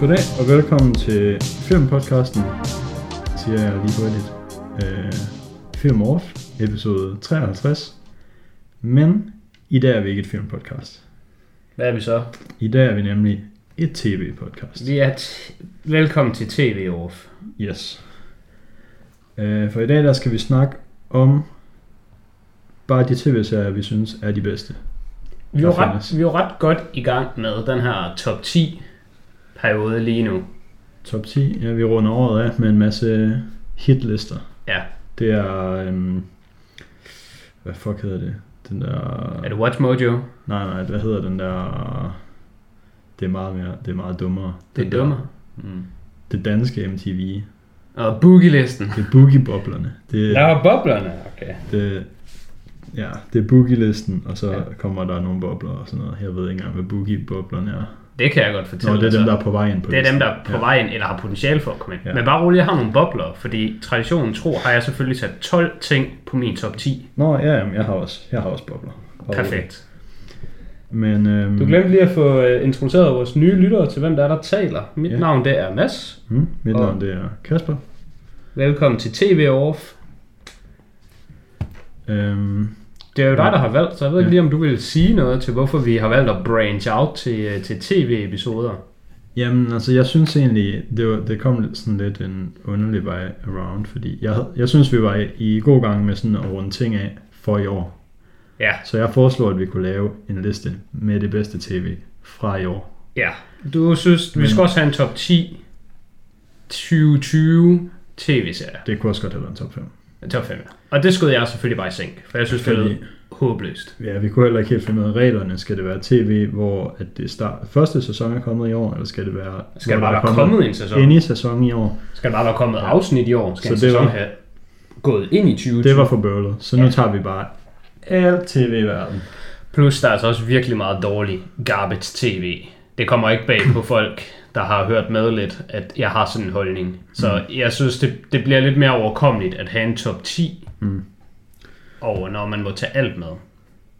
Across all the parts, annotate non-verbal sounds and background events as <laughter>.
Goddag og velkommen til filmpodcasten, siger jeg lige hurtigt. Øh, Film Off, episode 53. Men i dag er vi ikke et filmpodcast. Hvad er vi så? I dag er vi nemlig et tv-podcast. Vi er t- velkommen til TV Off. Yes. Øh, for i dag der skal vi snakke om bare de tv-serier, vi synes er de bedste. Vi er, Der ret, vi jo ret godt i gang med den her top 10 periode lige nu. Top 10, ja, vi runder året af med en masse hitlister. Ja. Det er, øhm, hvad fuck hedder det? Den der... Er det Watch Mojo? Nej, nej, hvad hedder den der... Det er meget mere, det er meget dummere. Det er der- dummer. Mm. Det danske MTV. Og Boogie-listen. Det er boogie-boblerne. Det, Der var boblerne, okay. det, ja, det er boogie-listen, og så ja. kommer der nogle bobler og sådan noget. Jeg ved ikke engang, hvad boogie-boblerne er. Det kan jeg godt fortælle Nå, det er dig dem, der er på vej ind på Det er dem, der er på ja. vej ind, eller har potentiale for at komme ind. Ja. Men bare roligt, jeg har nogle bobler, fordi traditionen tro har jeg selvfølgelig sat 12 ting på min top 10. Nå, ja, jamen, jeg har også, jeg har også bobler. Bare. Perfekt. Men, øhm, Du glemte lige at få øh, introduceret vores nye lyttere til, hvem der er, der taler. Mit Ja. navn det er Mads. Hmm, mit Og- navn det er Kasper. Velkommen til TV Off. Øhm, Det er jo dig, der har valgt, så jeg ved ikke Ja. lige, om du vil sige noget til, hvorfor vi har valgt at branch out til, øh, til tv-episoder. Jamen, altså, jeg synes egentlig, det, var, det kom sådan lidt en underlig vej around, fordi jeg, jeg synes, vi var i, i god gang med sådan at runde ting af for i år. Ja, Så jeg foreslår, at vi kunne lave en liste med det bedste tv fra i år. ja. Du synes, vi Men- skal også have en top 10 2020 tv-serier. Det kunne også godt have været en top 5. Top 5, ja. Og det skulle jeg selvfølgelig bare i sænk, for jeg synes, det Fordi- lød håbløst. Ja, vi kunne heller ikke helt finde ud af reglerne. Skal det være tv, hvor at det start, første sæson er kommet i år, eller skal det være... Skal det bare være er kommet en sæson? Ind i sæson i år. Skal der bare være kommet afsnit i år? Skal Så en det sæson var- have gået ind i 2020? Det var for bøvlet. Så nu Ja. tager vi bare alt tv i verden. Plus der er altså også virkelig meget dårlig garbage tv. Det kommer ikke bag <clears throat> på folk, der har hørt med lidt, at jeg har sådan en holdning. Så mm. jeg synes, det, det bliver lidt mere overkommeligt at have en top 10 Mm. over, når man må tage alt med.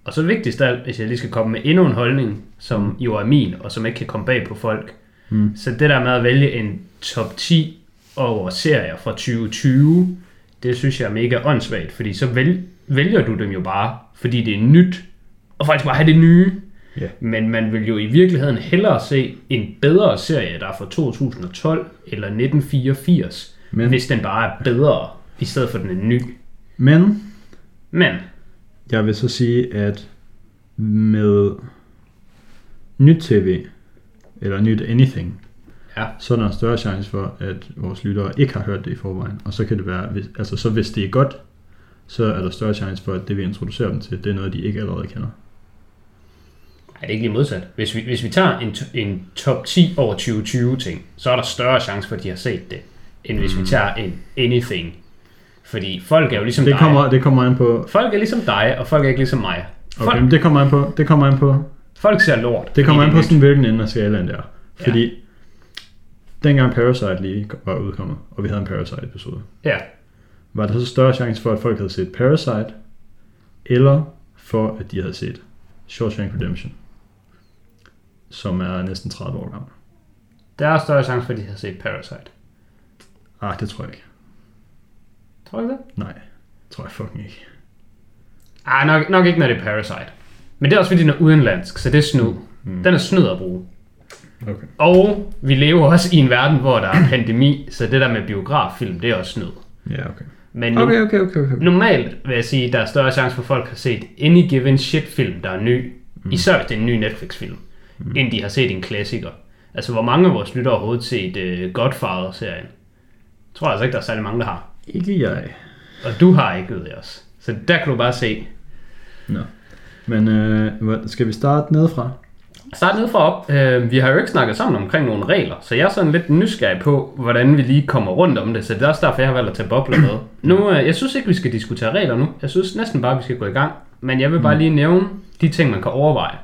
Og så vigtigst af alt, hvis jeg lige skal komme med endnu en holdning, som jo er min, og som ikke kan komme bag på folk. Mm. Så det der med at vælge en top 10 over serier fra 2020, det synes jeg er mega åndssvagt, fordi så vælg, vælger du dem jo bare, fordi det er nyt, og faktisk bare have det nye. Ja. Men man vil jo i virkeligheden hellere se en bedre serie, der er fra 2012 eller 1984, Men- Men. hvis den bare er bedre, i stedet for den er ny. Men Men, jeg vil så sige, at med nyt tv, eller nyt anything, ja, så er der en større chance for, at vores lyttere ikke har hørt det i forvejen. Og så kan det være, hvis, altså så hvis det er godt, så er der større chance for, at det vi introducerer dem til, det er noget, de ikke allerede kender. Er det ikke lige modsat? Hvis vi, hvis vi tager en, en top 10 over 2020 ting, så er der større chance for, at de har set det, end hvis mm. vi tager en anything. Fordi folk er jo ligesom Det dig. kommer, det kommer an på, Folk er ligesom dig, og folk er ikke ligesom mig. Folk, okay, men det kommer an på, det kommer an på, folk ser lort. det kommer fordi an på er sådan, hvilken ende af skalaen det er. Ja. Fordi dengang Parasite lige var udkommet, og vi havde en Parasite-episode. Ja, var der så større chance for, at folk havde set Parasite, eller for, at de havde set Shawshank Redemption, som er næsten 30 år gammel. der er større chance for, at de har set Parasite. Ah, det tror jeg ikke. Tror du det? Nej, tror jeg fucking ikke. Ah, nok, nok ikke, når det er Parasite. Men det er også, fordi den er udenlandsk, så det er snyd. Mm. Den er snyd at bruge. Okay. Og vi lever også i en verden, hvor der er pandemi, så det der med biograffilm, det er også snyd. Ja, okay. Men nu, Okay, okay, okay, okay. normalt vil jeg sige, at der er større chance for, at folk har set any given shit film, der er ny. Mm. Især hvis det er en ny Netflix-film, mm. end de har set en klassiker. Altså, hvor mange af vores lyttere har overhovedet set uh, Godfather-serien? Jeg tror altså ikke, der er særlig mange, der har. Ikke jeg. Og du har ikke, ved jeg også. Så der kan du bare se. Nå. Men øh, skal vi starte nedefra? Start ned fra op. Uh, vi har jo ikke snakket sammen omkring nogle regler, så jeg er sådan lidt nysgerrig på, hvordan vi lige kommer rundt om det. Så det er også derfor, jeg har valgt at tage bobler med. Nu, uh, jeg synes ikke, vi skal diskutere regler nu. Jeg synes næsten bare, vi skal gå i gang. Men jeg vil bare lige nævne de ting, man kan overveje.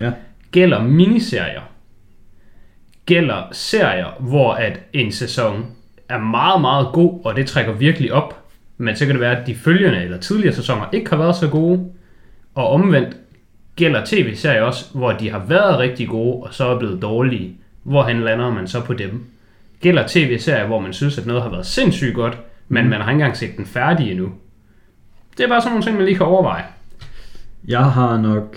Ja. Gælder miniserier. Gælder serier, hvor at en sæson er meget, meget god, og det trækker virkelig op. Men så kan det være, at de følgende eller tidligere sæsoner ikke har været så gode. Og omvendt gælder tv-serier også, hvor de har været rigtig gode, og så er blevet dårlige, hvorhen lander man så på dem? Gælder tv-serier, hvor man synes, at noget har været sindssygt godt, men Mm. man har ikke engang set den færdig endnu? Det er bare sådan nogle ting, man lige kan overveje. Jeg har nok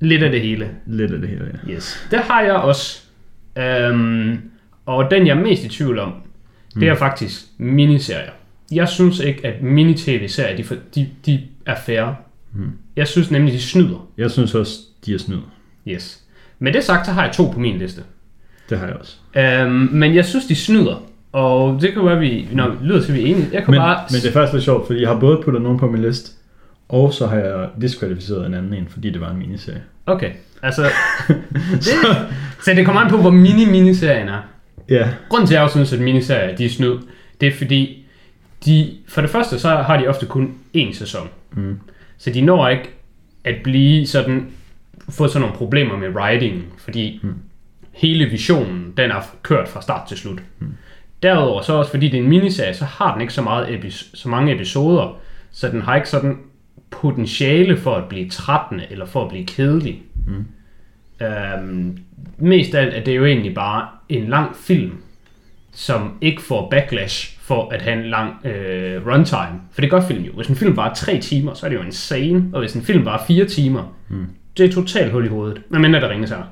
Lidt af det hele. lidt af det hele, ja. Yes. Det har jeg også. Øhm, og den, jeg er mest i tvivl om, det er faktisk miniserier. Jeg synes ikke, at mini-tv-serier, de, for- de, de er færre. Mm. Jeg synes nemlig, de snyder. Jeg synes også, de er snyd. Yes. Med det sagt, så har jeg to på min liste. Det har jeg også. Øhm, men jeg synes, de snyder. Og det kan være, at vi... Når vi lyder til, at vi er enige. Jeg kan Men, bare... men det er faktisk lidt sjovt, fordi jeg har både puttet nogen på min liste, og så har jeg diskvalificeret en anden en, fordi det var en miniserie. Okay, altså... <laughs> det, så det kommer an på, hvor mini-miniserien er. Ja, Grunden til, at jeg også synes, at miniserier de er snyd, det er fordi, de, for det første, så har de ofte kun én sæson. Mm. Så de når ikke at blive sådan, få sådan nogle problemer med writing, fordi Mm. hele visionen, den er kørt fra start til slut. Mm. Derudover så også, fordi det er en miniserie, så har den ikke så, meget epis- så mange episoder, så den har ikke sådan potentiale for at blive trættende, eller for at blive kedelig. Mm. Øhm, mest af alt er det jo egentlig bare en lang film, som ikke får backlash for at have en lang øh, runtime. For det gør film jo. Hvis en film var tre timer, så er det jo insane. Og hvis en film var fire timer, Mm. det er totalt hul i hovedet. Men mindre der ringes her.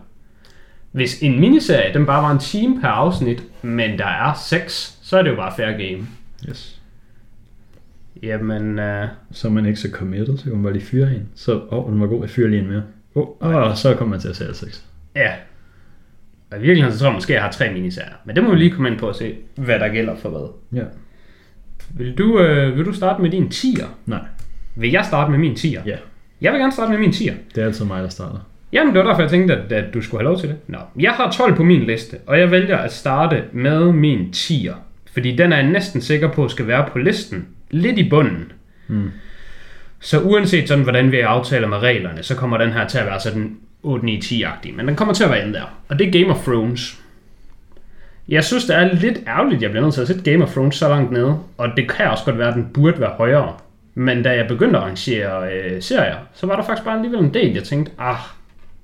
Hvis en miniserie, den bare var en time per afsnit, men der er seks, så er det jo bare fair game. yes. Jamen, øh, Så er man ikke så committed, så kan man bare lige fyre en. Så, åh, oh, den var god, jeg fyrer lige en mere. Åh, oh, oh, så kommer man til at se alle seks. ja. Og i virkeligheden, så tror jeg måske, at jeg har tre miniserier. Men det må vi lige komme ind på og se, hvad der gælder for hvad. Ja. Vil du, øh, vil du starte med din 10'er? Nej, Vil jeg starte med min 10'er? ja. Jeg vil gerne starte med min 10'er. Det er altid mig, der starter. Jamen, det var derfor, jeg tænkte, at, at du skulle have lov til det. Nå, jeg har 12 på min liste, og jeg vælger at starte med min 10'er. Fordi den er jeg næsten sikker på, skal være på listen. Lidt i bunden. Mm. Så uanset sådan, hvordan vi aftaler med reglerne, så kommer den her til at være sådan 8-9-10-agtig. Men den kommer til at være inde der. Og det er Game of Thrones. Jeg synes, det er lidt ærgerligt, jeg bliver nødt til at sætte Game of Thrones så langt nede. Og det kan også godt være, at den burde være højere. Men da jeg begyndte at arrangere øh, serier, så var der faktisk bare alligevel en del, jeg tænkte, ah,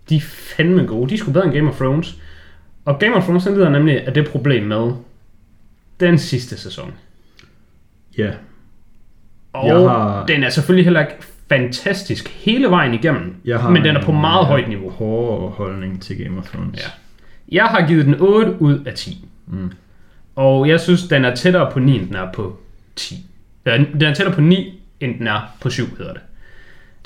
de er fandme gode. De skulle bedre end Game of Thrones. Og Game of Thrones, lider nemlig af det problem med den sidste sæson. Ja, Og Jeg har- den er selvfølgelig heller ikke fantastisk hele vejen igennem, jeg har men den er på meget øh, højt niveau. Hård holdning til Game of Thrones. Ja. Jeg har givet den 8 ud af 10. Mm. Og jeg synes, den er tættere på 9, end den er på 10. Ja, Den er tættere på 9, end den er på 7, hedder det.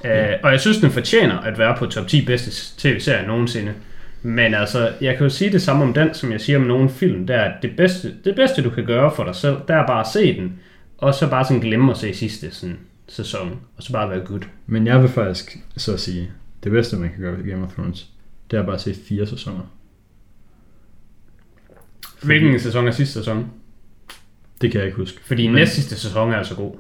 Uh, og jeg synes, den fortjener at være på top 10 bedste tv-serier nogensinde. Men altså, jeg kan jo sige det samme om den, som jeg siger om nogle film. Det er, at det bedste, det bedste, du kan gøre for dig selv, det er bare at se den. Og så bare sådan glemme at se sidste sådan, sæson. Og så bare være good. Men jeg vil faktisk så sige, det bedste man kan gøre ved Game of Thrones, det er bare at se fire sæsoner. Fordi- Hvilken sæson er sidste sæson? Det kan jeg ikke huske. Fordi Men- næst sidste sæson er altså god.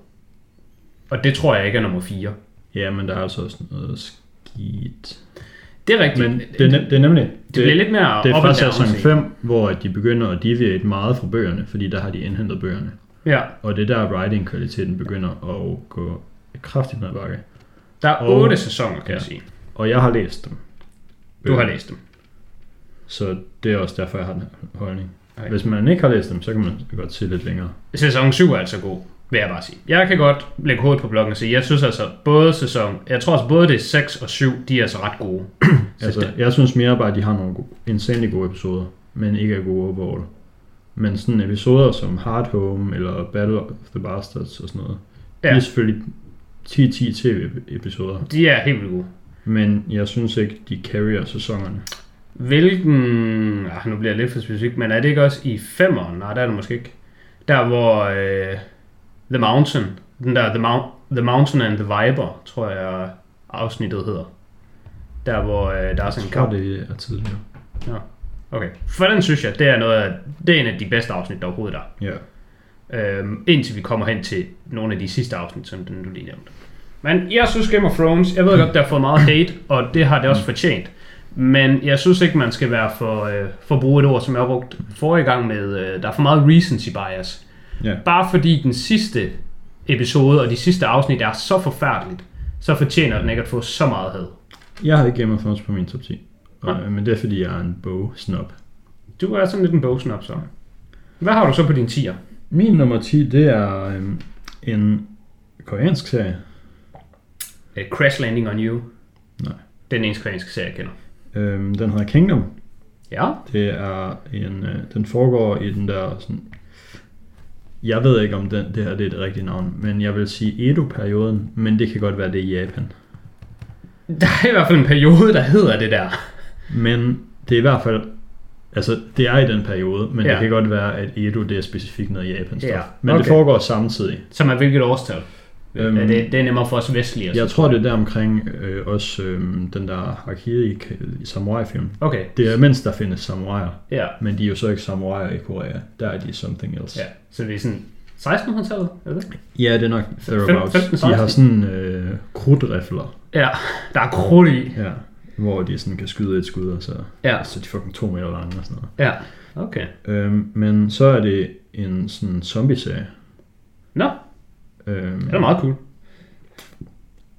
Og det tror jeg ikke er nummer 4. Ja, men der er altså også noget skidt. Det er rigtigt. Men det, er nem- det er nemlig... det bliver lidt mere det er fra sæson ikke? 5, hvor de begynder at deviate meget fra bøgerne, fordi der har de indhentet bøgerne. Ja, Og det er der, writing-kvaliteten begynder at gå kraftigt ned bakke. der er Og- 8 sæsoner, kan ja. jeg sige. Og jeg har læst dem. Du har læst dem. Så det er også derfor, jeg har den holdning. Okay. Hvis man ikke har læst dem, så kan man godt se lidt længere. Sæson 7 er altså god, vil jeg bare sige. Jeg kan godt lægge hovedet på blokken og sige, jeg synes altså, både sæson, jeg tror altså både det er 6 og 7, de er altså ret gode. Så <clears throat> Altså, det, jeg synes mere bare, at de har nogle gode, insanely gode episoder, men ikke er gode overall. Men sådan episoder som Hard Home eller Battle of the Bastards og sådan noget, ja. de Ja. er selvfølgelig 10-10 tv-episoder. de er helt vildt gode. Men jeg synes ikke, de carrier sæsonerne. Hvilken, ah, nu bliver jeg lidt for specifik, men er det ikke også i 5'eren? Nej, der er det måske ikke. Der hvor øh, The Mountain, den der The, Mount, The Mountain and the Viper, tror jeg afsnittet hedder. Der hvor øh, der er sådan en kamp. det er tidligere. Okay, for den synes jeg, det er, noget af, det er en af de bedste afsnit, der overhovedet er. Ja. Øhm, indtil vi kommer hen til nogle af de sidste afsnit, som den du lige nævnte. Men jeg synes Game of Thrones, jeg ved godt, der har fået meget hate, og det har det også fortjent. Men jeg synes ikke, man skal være for, øh, for at bruge et ord, som jeg har brugt forrige gang med, øh, der er for meget recency bias. Ja. Bare fordi den sidste episode og de sidste afsnit er så forfærdeligt, så fortjener den ikke at få så meget had. Jeg har ikke Game of Thrones på min top 10. Nej. men det er fordi, jeg er en bogsnob. Du er sådan lidt en bogsnop, så. Hvad har du så på din tier? Min nummer 10, det er øhm, en koreansk serie. Uh, Crash Landing on You. Nej. Den eneste koreanske serie, jeg kender. Øhm, den hedder Kingdom. Ja. Det er en, øh, den foregår i den der sådan, jeg ved ikke om den, det her det er det rigtige navn, men jeg vil sige Edo-perioden, men det kan godt være det i Japan. Der er i hvert fald en periode, der hedder det der. Men det er i hvert fald, altså det er i den periode, men ja. Det kan godt være, at Edo det er specifikt noget Japan stof. Ja, Men det okay. foregår samtidig. Som er hvilket årstal? Øhm, det, det er nemmere for os vestlige. Jeg tror det er der omkring øh, også øh, den der Hakiri i samurai-film. Okay, Det er mens der findes samuraier, ja. men de er jo så ikke samuraier i Korea. Der er de something else. ja. Så det er sådan 1600-tallet, er det? Ja, det er nok thereabouts. 15, de har 16. sådan øh, krudtrifler, Ja, der er krudt i. ja, hvor de sådan kan skyde et skud, og så, Ja. så de fucking to meter lange og sådan noget. Ja, okay. Øhm, men så er det en sådan zombie-serie. Nå, Øhm, det er meget cool.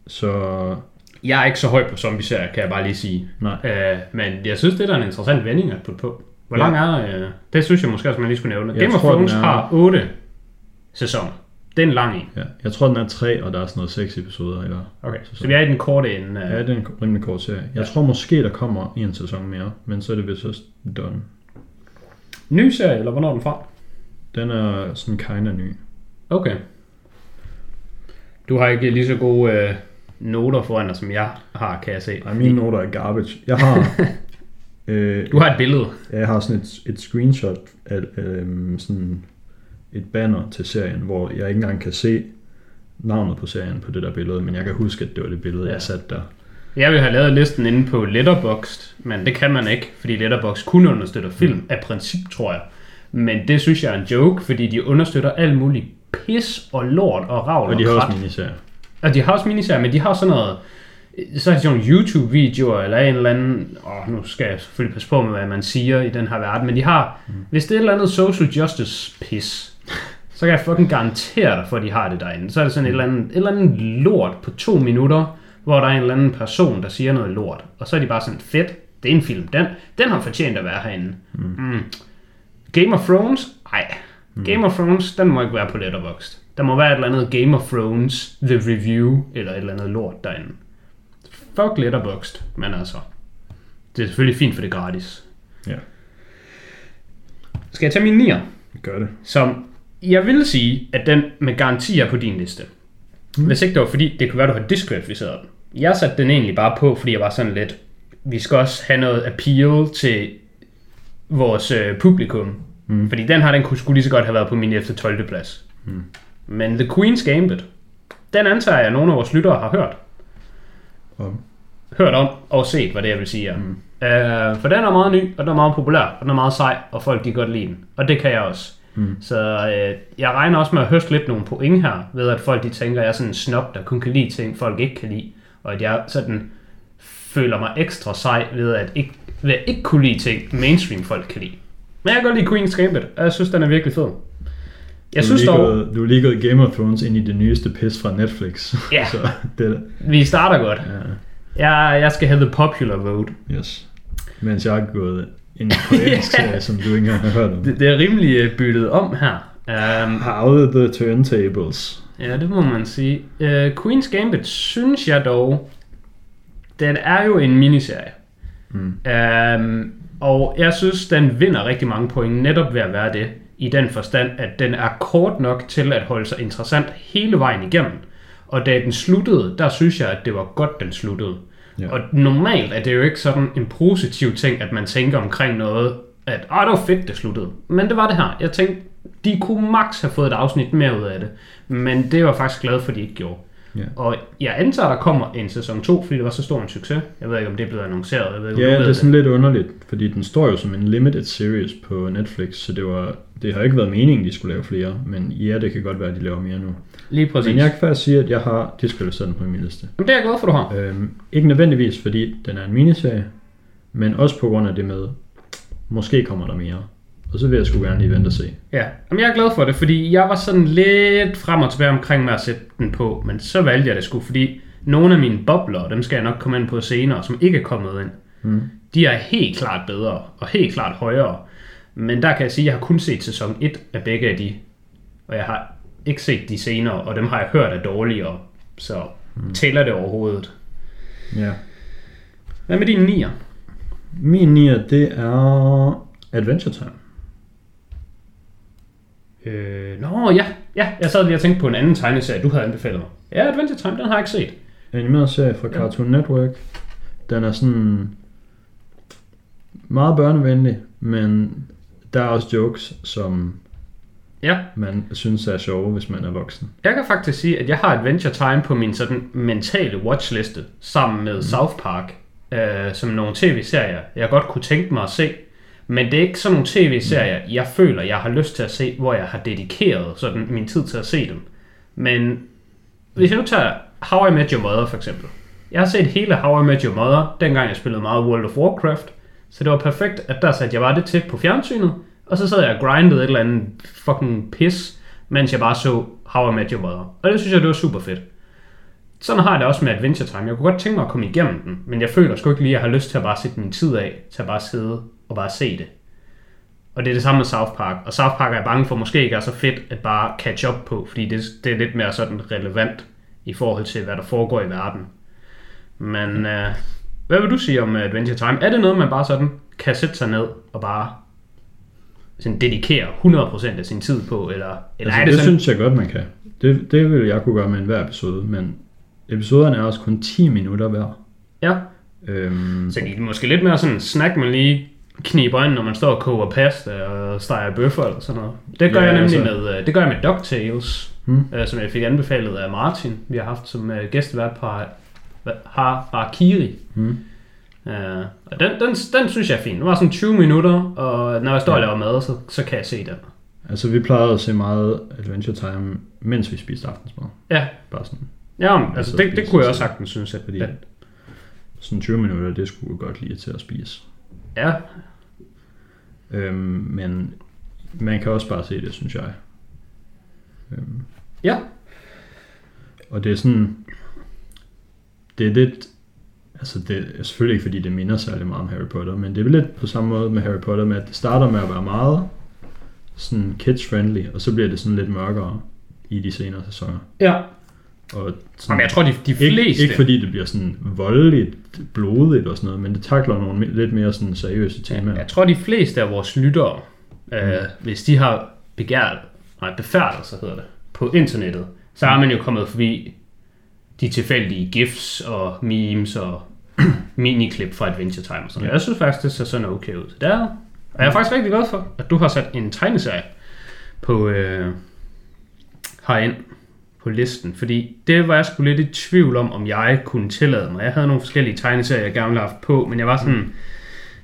Så Jeg er ikke så høj på zombie-serier, kan jeg bare lige sige. nej, Øh, men jeg synes, det er en interessant vending at putte på. Hvor Ja. lang er... Øh, det synes jeg måske også, man lige skulle nævne. Jeg Game of Thrones har 8 sæsoner. Det er en lang en. ja. jeg tror den er tre, og der er sådan noget seks episoder. Eller? Okay, så vi er i den korte ende. Ja, Øh, det er en rimelig kort serie. Jeg Ja. tror måske, der kommer en sæson mere, men så er det vist også done. Ny serie, eller hvornår er den fra? Den er sådan kinda ny. Okay. Du har ikke lige så gode øh, noter foran dig, som jeg har, kan jeg se. Ej, mine noter er garbage. Jeg har, <laughs> øh, Du har et billede. jeg har sådan et, et screenshot af øh, sådan et banner til serien, hvor jeg ikke engang kan se navnet på serien på det der billede, men jeg kan huske, at det var det billede, Ja. jeg satte der. Jeg vil have lavet listen inde på Letterboxd, men det kan man ikke, fordi Letterboxd kun understøtter film af princip, tror jeg. Men det synes jeg er en joke, fordi de understøtter alt muligt pis og lort og ravl Og de har krat. også miniserier. Og de har også miniserier, men de har sådan noget... Så er det sådan nogle YouTube-videoer, eller en eller anden... Åh, nu skal jeg selvfølgelig passe på med, hvad man siger i den her verden, men de har... Mm. Hvis det er et eller andet social justice-pis, så kan jeg fucking garantere dig for, at de har det derinde. Så er det sådan et eller andet, et eller andet lort på to minutter, hvor der er en eller anden person, der siger noget lort. Og så er de bare sådan, fedt, det er en film. Den, den har fortjent at være herinde. Mm. Mm. Game of Thrones? Ej. Game of Thrones, den må ikke være på Letterboxd. Der må være et eller andet Game of Thrones, The Review, eller et eller andet lort derinde. Fuck Letterboxd, men altså. Det er selvfølgelig fint, for det er gratis. Ja, Skal jeg tage min nier? gør det. Som jeg vil sige, at den med garanti er på din liste. Mm. Hvis ikke det var fordi, det kunne være, du har diskvalificeret den. Jeg satte den egentlig bare på, fordi jeg var sådan lidt, vi skal også have noget appeal til vores øh, publikum. Mm. Fordi den her, den kunne sgu lige så godt have været på min efter 12. plads. Mm. Men The Queen's Gambit, den antager jeg, at nogle af vores lyttere har hørt. Og, Hørt om og set, hvad det jeg vil sige er. Mm. Uh, for den er meget ny, og den er meget populær, og den er meget sej, og folk de godt lide den. Og det kan jeg også. Mm. Så uh, jeg regner også med at høste lidt nogle point her, ved at folk de tænker, at jeg er sådan en snob, der kun kan lide ting, folk ikke kan lide. Og at jeg sådan føler mig ekstra sej ved at ikke, ved at ikke kunne lide ting, mainstream folk kan lide. Men jeg kan godt lide Queen's Gambit, og jeg synes, den er virkelig fed. Jeg du, synes er lige dog, gået, du er lige gået Game of Thrones ind i det nyeste pis fra Netflix. <laughs> Ja. så det, vi starter godt. ja, Jeg, jeg skal have the popular vote. yes. Mens jeg er gået i koreansk serie, som du ikke engang har hørt om. Det, det er rimelig øh, byttet om her. Um, How the turntables. ja, det må man sige. Uh, Queen's Gambit synes jeg dog, den er jo en miniserie. Mm. Um, og jeg synes, den vinder rigtig mange point netop ved at være det. I den forstand, at den er kort nok til at holde sig interessant hele vejen igennem. Og da den sluttede, der synes jeg, at det var godt, den sluttede. Ja. Og normalt er det jo ikke sådan en positiv ting, at man tænker omkring noget, at ah, det var fedt, det sluttede. Men det var det her. Jeg tænkte, de kunne max have fået et afsnit mere ud af det. Men det var faktisk glad for, at de ikke gjorde. Ja. Og jeg antager, der kommer en sæson 2, fordi det var så stor en succes. Jeg ved ikke, om det er blevet annonceret. Jeg ved ikke, Ja, det er sådan lidt underligt, fordi den står jo som en limited series på Netflix, så det, var, det har ikke været meningen, de skulle lave flere, men ja, det kan godt være, at de laver mere nu. Lige præcis. Men jeg kan faktisk sige, at jeg har den på min liste. Jamen, det er jeg glad for, du har. Øhm, ikke nødvendigvis, fordi den er en miniserie, men også på grund af det med, måske kommer der mere. Og så vil jeg sgu gerne lige vente og se. Ja, Jamen, jeg er glad for det, fordi jeg var sådan lidt frem og tilbage omkring med at sætte den på, men så valgte jeg det sgu, fordi nogle af mine bobler, dem skal jeg nok komme ind på senere, som ikke er kommet ind, Mm. de er helt klart bedre og helt klart højere. Men der kan jeg sige, at jeg har kun set sæson 1 af begge af de, og jeg har ikke set de senere, og dem har jeg hørt er dårligere, så mm. tæller det overhovedet. Ja. Hvad med din nier? Min nier, det er Adventure Time. Øh, nå ja, ja, jeg sad lige og tænkte på en anden tegneserie, du havde anbefalet mig. Ja, Adventure Time, den har jeg ikke set. En animeret serie fra Cartoon Network. Den er sådan meget børnevenlig, men der er også jokes, som Ja, man synes er sjove, hvis man er voksen. jeg kan faktisk sige, at jeg har Adventure Time på min sådan mentale watchliste, sammen med mm. South Park, øh, som nogle tv-serier, jeg godt kunne tænke mig at se. Men det er ikke sådan nogle tv-serier, jeg føler, jeg har lyst til at se, hvor jeg har dedikeret sådan min tid til at se dem. Men hvis jeg nu tager How I Met Your Mother for eksempel. Jeg har set hele How I Met Your Mother, dengang jeg spillede meget World of Warcraft. Så det var perfekt, at der satte jeg bare det til på fjernsynet. Og så sad jeg og grindede et eller andet fucking pis, mens jeg bare så How I Met Your Mother. Og det synes jeg, det var super fedt. Sådan har jeg det også med Adventure Time. Jeg kunne godt tænke mig at komme igennem den, men jeg føler sgu ikke lige, at jeg har lyst til at bare sætte min tid af, til at bare sidde og bare se det. Og det er det samme med South Park. Og South Park er jeg bange for måske ikke er så fedt at bare catch up på, fordi det, det er lidt mere sådan relevant i forhold til, hvad der foregår i verden. Men øh, hvad vil du sige om Adventure Time? Er det noget, man bare sådan kan sætte sig ned og bare sådan dedikere 100% af sin tid på? Eller, eller Altså, er det, det, sådan, synes jeg godt, man kan. Det, det vil jeg kunne gøre med enhver episode, men episoderne er også kun 10 minutter hver. Ja, Øhm, så det er måske lidt mere sådan en snack, man lige kniber ind, når man står og koger pasta og steger bøffer eller sådan noget. Det gør Ja, jeg nemlig altså- med, øh, det gør jeg med DuckTales, Hmm. øh, som jeg fik anbefalet af Martin. Vi har haft som øh, gæstevært på Har Harakiri. hmm. Uh, og den, den, den synes jeg er fin. Den var sådan 20 minutter, og når jeg står og Ja. laver mad, så, så kan jeg se den. Altså, vi plejede at se meget Adventure Time, mens vi spiste aftensmad. Ja, Bare sådan, ja men, altså så det, det kunne jeg også sagtens synes, at, Fordi- at sådan 20 minutter, det skulle godt lige til at spise. ja, Øhm, men man kan også bare se det, synes jeg. Øhm, ja, og det er sådan, det er lidt, altså det er selvfølgelig ikke fordi det minder særlig meget om Harry Potter, men det er lidt på samme måde med Harry Potter, med at det starter med at være meget sådan kids-friendly, og så bliver det sådan lidt mørkere i de senere sæsoner. ja. Og sådan, Jamen, jeg tror, de, de ikke, fleste... ikke fordi det bliver sådan voldeligt, blodigt og sådan noget, men det takler nogle lidt mere sådan seriøse temaer. Jeg tror, de fleste af vores lyttere, øh, hvis de har begært, nej, befærdet, så hedder det, på internettet, så er man jo kommet forbi de tilfældige gifs og memes og <clears throat> miniklip fra Adventure Time og sådan noget. Ja. Jeg synes faktisk, det ser sådan okay ud. Det er, og jeg er faktisk rigtig glad for, at du har sat en tegneserie på øh, herind på listen, fordi det var jeg sgu lidt i tvivl om, om jeg kunne tillade mig. Jeg havde nogle forskellige tegneserier, jeg gerne ville have haft på, men jeg var sådan,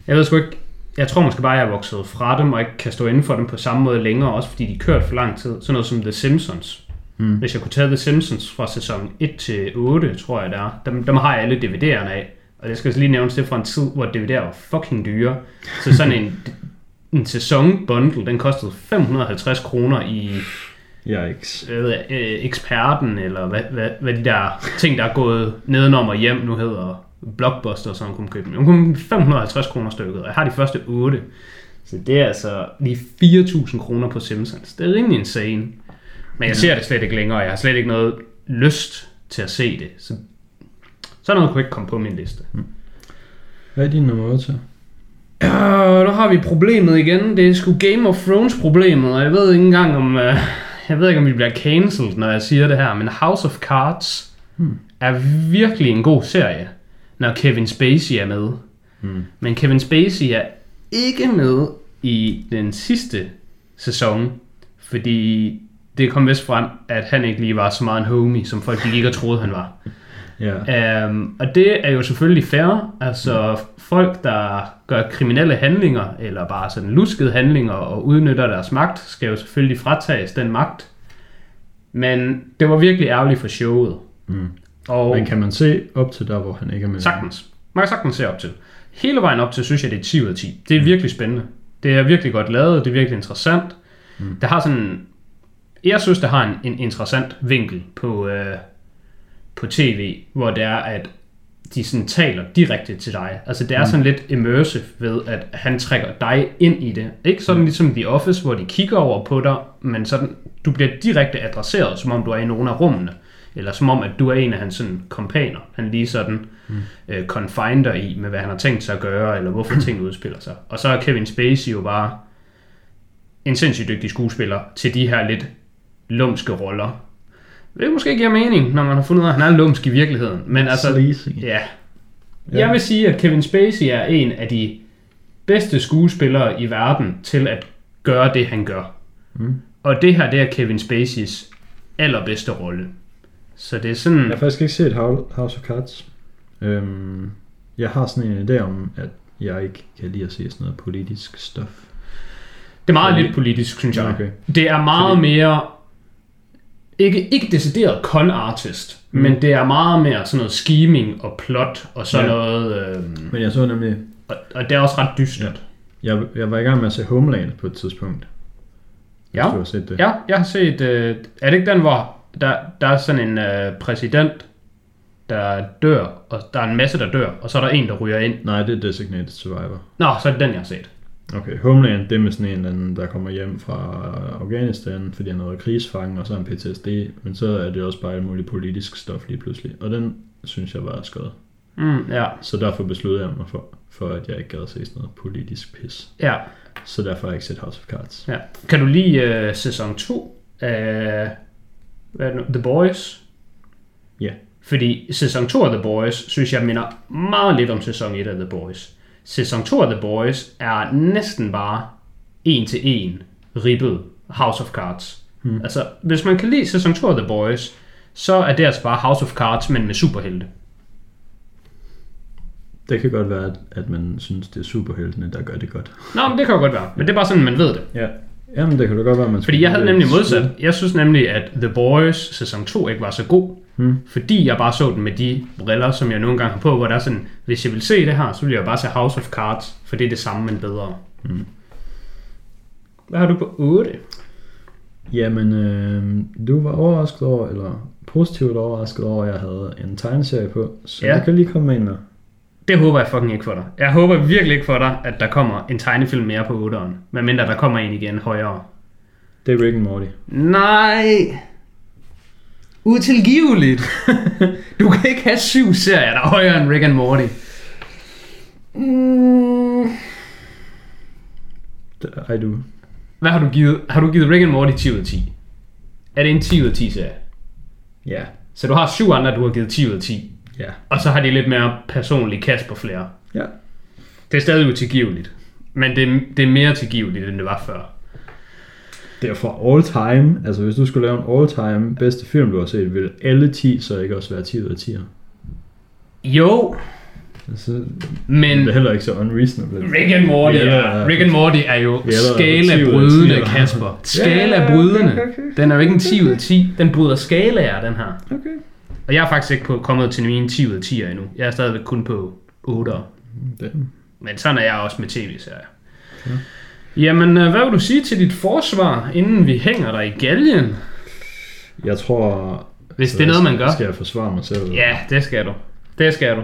jeg ved sgu ikke, jeg tror måske bare, jeg er vokset fra dem, og ikke kan stå inden for dem på samme måde længere, også fordi de kørte for lang tid. Sådan noget som The Simpsons. Mm. Hvis jeg kunne tage The Simpsons fra sæson 1 til 8, tror jeg det er, dem, dem har jeg alle DVD'erne af. Og det skal så lige nævnes, det fra en tid, hvor DVD'er var fucking dyre. Så sådan en, <laughs> en sæsonbundle, den kostede 550 kroner i Yikes. jeg ved, øh, eksperten, eller hvad, hvad, hvad de der ting, der er gået nedenom og hjem nu hedder, Blockbuster, som man kunne købe dem. Kunne 550 kroner stykket, og jeg har de første 8. Så det er altså lige 4.000 kroner på Simpsons. Det er rimelig insane. Men jeg ser det slet ikke længere, og jeg har slet ikke noget lyst til at se det. Så sådan noget kunne ikke komme på min liste. Hvad er din nummer 8? Ja, nu har vi problemet igen. Det er sgu Game of Thrones problemet, og jeg ved ikke engang om... Uh, jeg ved ikke, om vi bliver cancelled, når jeg siger det her, men House of Cards Hmm. er virkelig en god serie, når Kevin Spacey er med. Hmm. Men Kevin Spacey er ikke med i den sidste sæson, fordi det kom vist frem, at han ikke lige var så meget en homie, som folk gik og troede, han var. Ja. Um, og det er jo selvfølgelig fair. Altså folk, der gør kriminelle handlinger, eller bare sådan luskede handlinger og udnytter deres magt, skal jo selvfølgelig fratages den magt. Men det var virkelig ærgerligt for showet. Mm. Og Men kan man se op til der, hvor han ikke er med? sagtens. Man kan sagtens se op til. Hele vejen op til, synes jeg, det er 10 ud af 10. Det er virkelig spændende. Det er virkelig godt lavet, det er virkelig interessant. Mm. Det har sådan... Jeg synes, det har en, en interessant vinkel på, øh, på tv, hvor det er, at de sådan taler direkte til dig. Altså det er sådan lidt immersive ved, at han trækker dig ind i det. Ikke sådan ligesom The Office, hvor de kigger over på dig, men sådan, du bliver direkte adresseret, som om du er i nogle af rummene. Eller som om, at du er en af hans sådan, kompaner. Han lige sådan mm. øh, confiner i, med hvad han har tænkt sig at gøre, eller hvorfor ting <clears throat> udspiller sig. Og så er Kevin Spacey jo bare en sindssygt dygtig skuespiller til de her lidt lumske roller. Det måske giver mening, når man har fundet ud af, at han er lumsk i virkeligheden. Men altså, Sleazy. ja. Jeg vil sige, at Kevin Spacey er en af de bedste skuespillere i verden til at gøre det, han gør. Mm. Og det her, det er Kevin Spaceys allerbedste rolle. Så det er sådan... Jeg har faktisk ikke set Hou- House of Cards. Øhm, jeg har sådan en idé om, at jeg ikke kan lide at se sådan noget politisk stof. Det er meget Fordi- lidt politisk, synes jeg. Okay. Det er meget Fordi- mere... Ikke, ikke decideret con artist, mm. men det er meget mere sådan noget scheming og plot og sådan Ja. noget... Øhm, Men jeg så nemlig, og, og det er også ret dystert. jeg, jeg var i gang med at se Homeland på et tidspunkt. Ja. Du har set det. Ja, jeg har set... Øh, er det ikke den, hvor der, der er sådan en øh, præsident, der dør, og der er en masse, der dør, og så er der en, der ryger ind? Nej, det er Designated Survivor. Nå, så er det den, jeg har set. Okay, Homeland, det er med sådan en eller anden, der kommer hjem fra Afghanistan, fordi han har været krigsfange, og så er han PTSD, men så er det også bare alt muligt politisk stof lige pludselig. Og den synes jeg var skød. Mm, ja, Så derfor besluttede jeg mig for, for at jeg ikke gad at se sådan noget politisk pis. ja, Så derfor har jeg ikke set House of Cards. ja. Kan du lide øh, sæson 2 af hvad er det nu? The Boys? Ja. Fordi sæson 2 af The Boys, synes jeg, minder meget lidt om sæson 1 af The Boys. Sæson 2 af The Boys er næsten bare en til en ribbet House of Cards. Hmm. Altså, hvis man kan lide sæson 2 af The Boys, så er det altså bare House of Cards, men med superhelte. Det kan godt være, at, man synes, det er superheltene, der gør det godt. Nå, men det kan jo godt være. Men det er bare sådan, man ved det. Ja. Jamen, det kan da godt være, man Fordi jeg havde nemlig modsat. Jeg synes nemlig, at The Boys sæson 2 ikke var så god. Hmm. Fordi jeg bare så den med de briller, som jeg nogle gange har på, hvor der er sådan, hvis jeg vil se det her, så vil jeg bare se House of Cards, for det er det samme, men bedre. Hmm. Hvad har du på 8? Jamen, øh, du var overrasket over, eller positivt overrasket over, at jeg havde en tegneserie på, så Ja. du kan lige komme ind der. Det håber jeg fucking ikke for dig. Jeg håber virkelig ikke for dig, at der kommer en tegnefilm mere på 8'eren. Medmindre der kommer en igen højere. Det er Rick and Morty. Nej. Utilgiveligt. <laughs> du kan ikke have syv serier, der er højere end Rick and Morty. Mm. Ej, du. Hvad har du givet? Har du givet Rick and Morty 10 ud af 10? Er det en 10 ud af 10 serie? Ja. Så du har syv andre, du har givet 10 ud af 10. Ja. Og så har de lidt mere personlig kast på flere. Ja. Det er stadig utilgiveligt. Men det, er- det er mere tilgiveligt, end det var før. Det er fra all time. Altså, hvis du skulle lave en all time bedste film, du har set, vil alle 10 så ikke også være 10 ud af 10'er. Jo, Altså, men det er heller ikke så unreasonable. Rick and Morty, Ja, er. Rick and Morty er jo Ja, der skala 10 ud af brydende, 10, Kasper. Ja, Skala ja, okay, okay. Den er jo ikke en 10 ud af 10. Den bryder skalaer, den her. Okay. Og jeg er faktisk ikke på, kommet til mine 10 ud af 10'er endnu. Jeg er stadigvæk kun på 8'er. Det. Men sådan er jeg også med tv-serier. Ja. Jamen, øh, hvad vil du sige til dit forsvar, inden vi hænger dig i galgen? Jeg tror... Hvis så det er noget, man gør. Skal jeg forsvare mig selv? Ja, det skal du. Det skal du.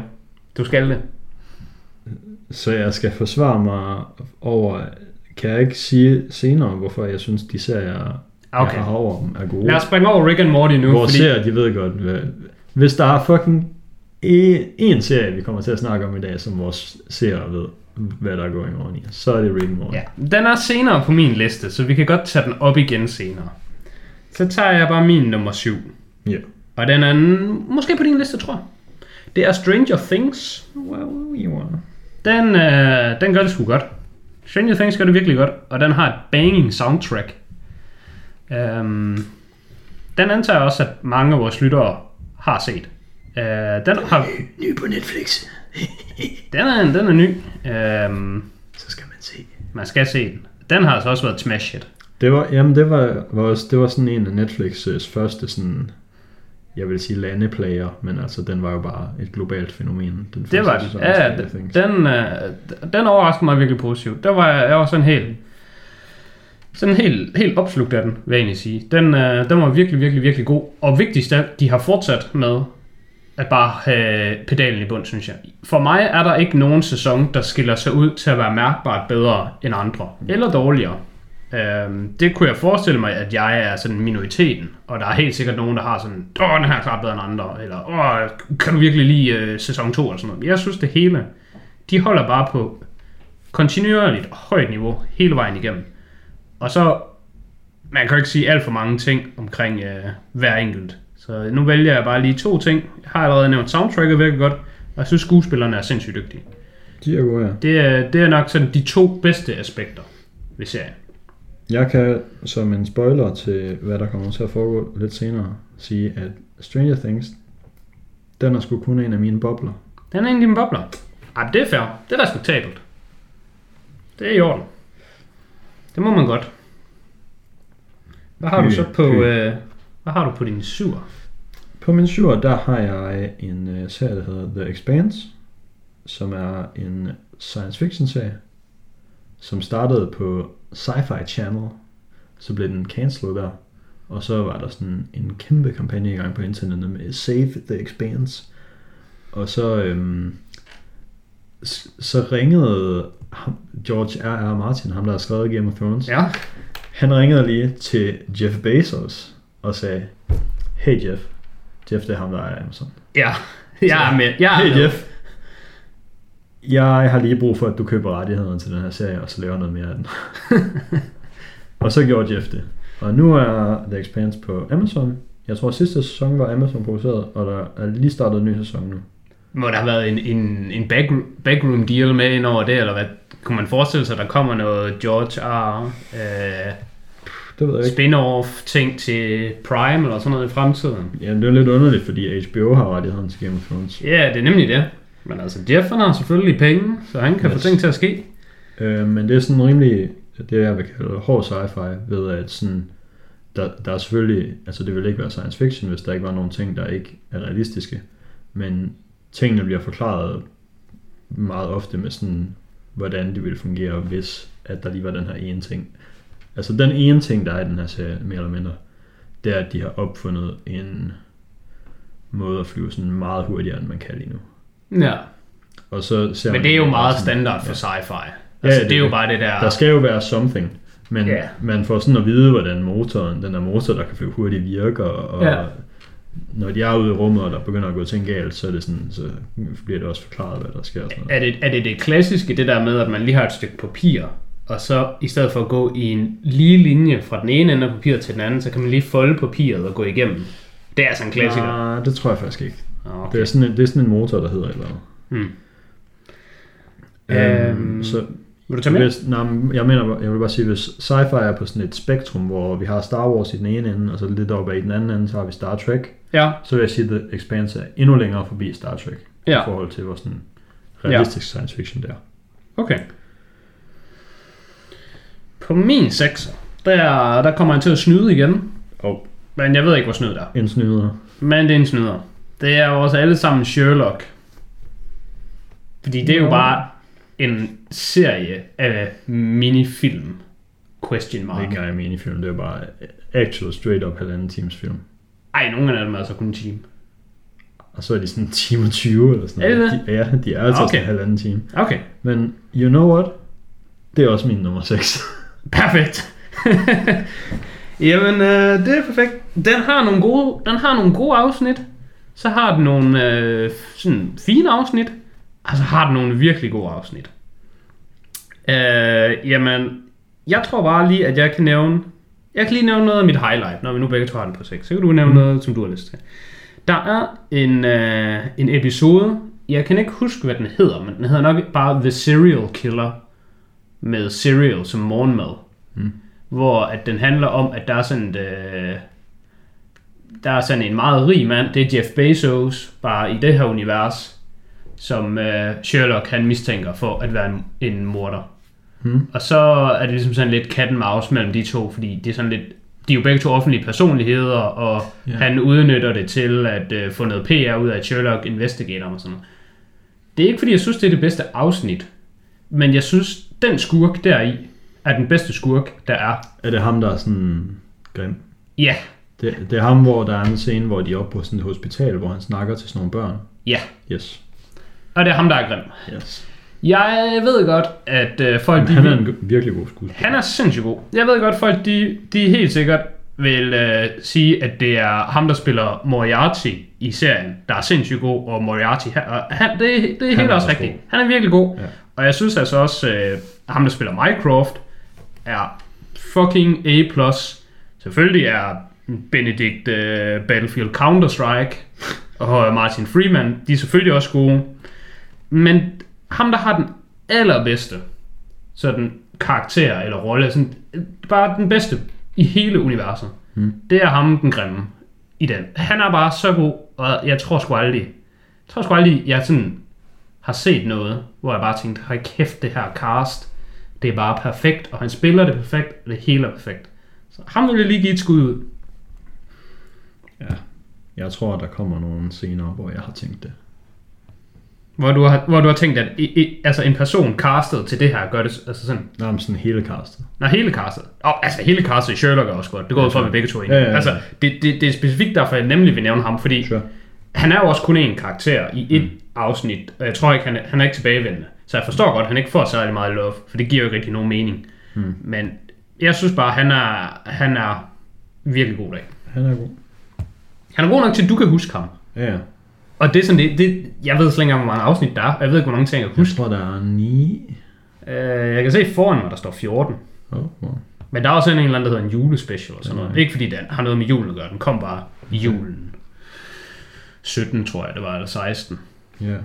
Du skal det. Så jeg skal forsvare mig over... Kan jeg ikke sige senere, hvorfor jeg synes, de serier, Okay. jeg har over dem, er gode? Lad os springe over Rick and Morty nu, Vores fordi... serier, de ved godt, hvad, hvis der er fucking en, en serie, vi kommer til at snakke om i dag, som vores seere ved, hvad der er going on i, så er det Rick and Morty. Ja, den er senere på min liste, så vi kan godt tage den op igen senere. Så tager jeg bare min nummer 7. Ja. Og den er n- måske på din liste, tror jeg. Det er Stranger Things. Well, you are. Den, øh, den gør det sgu godt. Stranger Things gør det virkelig godt, og den har et banging soundtrack. Um, den antager jeg også, at mange af vores lyttere har set. Uh, den, har, Ny på Netflix. <laughs> den, er, den er ny. Um, så skal man se. man skal se den. Den har altså også været et smash hit. Det var, jamen det var, var også, det var sådan en af Netflix' første sådan, jeg vil sige landeplayer, men altså den var jo bare et globalt fænomen. Den Det var første den. sæson Ja, den, øh, den overraskede mig virkelig positivt. Der var jeg, var sådan helt, sådan helt, helt opslugt af den, vil jeg egentlig sige. Den, øh, den var virkelig, virkelig, virkelig god. Og vigtigst af alt, de har fortsat med at bare have pedalen i bund, synes jeg. For mig er der ikke nogen sæson, der skiller sig ud til at være mærkbart bedre end andre, eller dårligere. Øhm, det kunne jeg forestille mig, at jeg er sådan minoriteten, og der er helt sikkert nogen, der har sådan, åh, den her er klart bedre end andre, eller åh, kan du virkelig lide øh, sæson 2 eller sådan noget. Jeg synes det hele, de holder bare på kontinuerligt højt niveau hele vejen igennem. Og så, man kan jo ikke sige alt for mange ting omkring øh, hver enkelt. Så nu vælger jeg bare lige to ting. Jeg har allerede nævnt soundtracket virkelig godt, og jeg synes skuespillerne er sindssygt dygtige. De er gode, ja. Det er, det er nok sådan de to bedste aspekter ved serien. Jeg kan som en spoiler til, hvad der kommer til at foregå lidt senere, sige, at Stranger Things, den er sgu kun en af mine bobler. Den er en af dine bobler. Ej, det er fair. Det er da respektabelt. Det er i orden. Det må man godt. Hvad har du Hy, så på, øh, hvad har du på din syver? På min syver, der har jeg en uh, serie, der hedder The Expanse, som er en science fiction serie, som startede på Sci-Fi Channel, så blev den cancelled der, og så var der sådan en kæmpe kampagne i gang på internettet med Save The Expanse, og så, øhm, så ringede George R. R. Martin, ham der har skrevet Game of Thrones, Ja. han ringede lige til Jeff Bezos og sagde, hey Jeff, Jeff det er ham der er Amazon. Ja. Jeg er med. Jeg er Hey med. Jeff, jeg har lige brug for, at du køber rettighederne til den her serie, og så laver noget mere af den. <laughs> og så gjorde Jeff det. Og nu er The Expanse på Amazon. Jeg tror sidste sæson var Amazon produceret, og der er lige startet en ny sæson nu. Må der have været en, en, en back, backroom deal med ind over det, eller hvad? Kunne man forestille sig, at der kommer noget George R. Øh, Det ved jeg ikke. spin-off ting til Prime eller sådan noget i fremtiden? Jamen, det er lidt underligt, fordi HBO har rettighederne til Game of Thrones. Ja, det er nemlig det. Men altså, Jeff han har selvfølgelig penge, så han kan yes. Få ting til at ske. Øh, men det er sådan rimelig, det jeg vil kalde hård sci-fi, ved at sådan, der, der er selvfølgelig, altså det vil ikke være science fiction, hvis der ikke var nogen ting, der ikke er realistiske, men tingene bliver forklaret meget ofte med sådan, hvordan det ville fungere, hvis at der lige var den her ene ting. Altså den ene ting, der er i den her serie, mere eller mindre, det er, at de har opfundet en måde at flyve sådan meget hurtigere, end man kan lige nu. Ja, Og så ser men det er jo meget sådan- standard for ja. sci-fi. Altså, Ja, det, det er jo bare det der... Der skal jo være something, men yeah. man får sådan at vide, hvordan motoren, den der motor, der kan flyve hurtigt, virker, og Ja. når de er ude i rummet, og der begynder at gå ting galt, så, er det sådan, så bliver det også forklaret, hvad der sker. Sådan noget. Er det, er det det klassiske, det der med, at man lige har et stykke papir, og så i stedet for at gå i en lige linje fra den ene ende af papiret til den anden, så kan man lige folde papiret og gå igennem. Det er altså en klassiker. Nej, det tror jeg faktisk ikke. Okay. Okay. Det, er sådan en, det er sådan en motor, der hedder et eller andet. Hmm. Øhm, Øhm, så Vil du tage med? hvis, nej, jeg mener, jeg vil bare sige, hvis sci-fi er på sådan et spektrum, hvor vi har Star Wars i den ene ende, og så lidt oppe i den anden ende, så har vi Star Trek, Ja, så vil jeg sige, at The Expanse er endnu længere forbi Star Trek. Ja. i forhold til hvor sådan realistisk ja. science fiction det er. okay. På min 6, der, der kommer han til at snyde igen. Og Men jeg ved ikke, hvor snyd der er. en snyder. Men det er en snyder. Det er jo også alle sammen Sherlock. Fordi det er jo Nå. bare en serie af minifilm. Question Det er mark. ikke engang en minifilm, det er bare actual straight up halvanden times film. Ej, nogle af dem er altså kun en time. Og så er de sådan en time og 20 eller sådan Er det noget. De, ja, de er altså Okay. okay. sådan en halvanden time. Okay, Men you know what? Det er også min nummer 6. <laughs> perfekt. <laughs> Jamen, øh, det er perfekt. Den har nogle gode, den har nogle gode afsnit. Så har den nogle øh, sådan fine afsnit. Og så har den nogle virkelig gode afsnit. Øh, jamen, jeg tror bare lige, at jeg kan nævne... Jeg kan lige nævne noget af mit highlight, når vi nu begge to har den på 6. Så kan du nævne mm. noget, som du har lyst til. Der er en, øh, en episode, jeg kan ikke huske, hvad den hedder, men den hedder nok bare The Serial Killer, med cereal som morgenmad. Mm. Hvor at den handler om, at der er sådan et, øh, der er sådan en meget rig mand, det er Jeff Bezos, bare i det her univers, som øh, Sherlock han mistænker for at være en, en morder. Hmm. Og så er det ligesom sådan lidt cat and mouse mellem de to, fordi det er sådan lidt, de er jo begge to offentlige personligheder, og Ja. yeah. han udnytter det til at øh, få noget PR ud af Sherlock Investigator og sådan noget. Det er ikke fordi, jeg synes, det er det bedste afsnit, men jeg synes, den skurk deri er den bedste skurk, der er. Er det ham, der er sådan grim? Ja, Det, det er ham, hvor der er en scene, hvor de er oppe på sådan et hospital, hvor han snakker til sådan nogle børn. Ja, Yes. og det er ham, der er grim. yes. Jeg ved godt, at øh, folk... Men de han er en virkelig god skuespiller. Han er sindssygt god. Jeg ved godt, folk de, de helt sikkert vil øh, sige, at det er ham, der spiller Moriarty i serien, der er sindssygt god, og Moriarty, han, og han, det, det er Han helt er også også rigtigt. god. Han er virkelig god. Ja. Og jeg synes altså også, øh, ham, der spiller Mycroft, er fucking A+. Selvfølgelig er Benedict øh, Battlefield Counter-Strike og Martin Freeman, de er selvfølgelig også gode. Men ham, der har den allerbedste sådan karakter eller rolle, sådan, øh, bare den bedste i hele universet, Mm. det er ham, den grimme i den. Han er bare så god, og jeg tror sgu aldrig, jeg tror sgu aldrig, jeg sådan har set noget, hvor jeg bare tænkte, hold kæft, det her cast, det er bare perfekt, og han spiller det perfekt, og det hele er perfekt. Så ham vil jeg lige give et skud ud. Ja. Jeg tror, der kommer nogle scener, hvor jeg har tænkt det. Hvor du har, hvor du har tænkt, at i, i, altså en person castet til det her gør det altså sådan, Nej, men sådan hele castet. når hele castet, og altså hele castet i Sherlock er også godt, det går ud fra, at vi begge to er. Ja, ja, ja. Altså, det, det, det er specifikt derfor, jeg nemlig vil nævne ham, fordi Sure. han er jo også kun én karakter i et mm. Afsnit, og jeg tror ikke, han er, han er ikke tilbagevendende. Så jeg forstår godt, at han ikke får særlig meget love, for det giver jo ikke rigtig nogen mening. Mm. Men jeg synes bare, han er, han er virkelig god dag. Han er god. Han er god nok til, at du kan huske ham. Ja, ja. Og det er sådan det, det jeg ved slet ikke engang, hvor mange afsnit der er, og jeg ved ikke, hvor mange ting jeg kan Jeg huske. tror, der er ni. Øh, jeg kan se foran mig, der står 14. Oh, wow. Men der er også en eller anden, der hedder en julespecial og sådan noget. Ikke fordi den har noget med julen at gøre, den kom bare i julen. 17, tror jeg, det var, eller 16. Ja.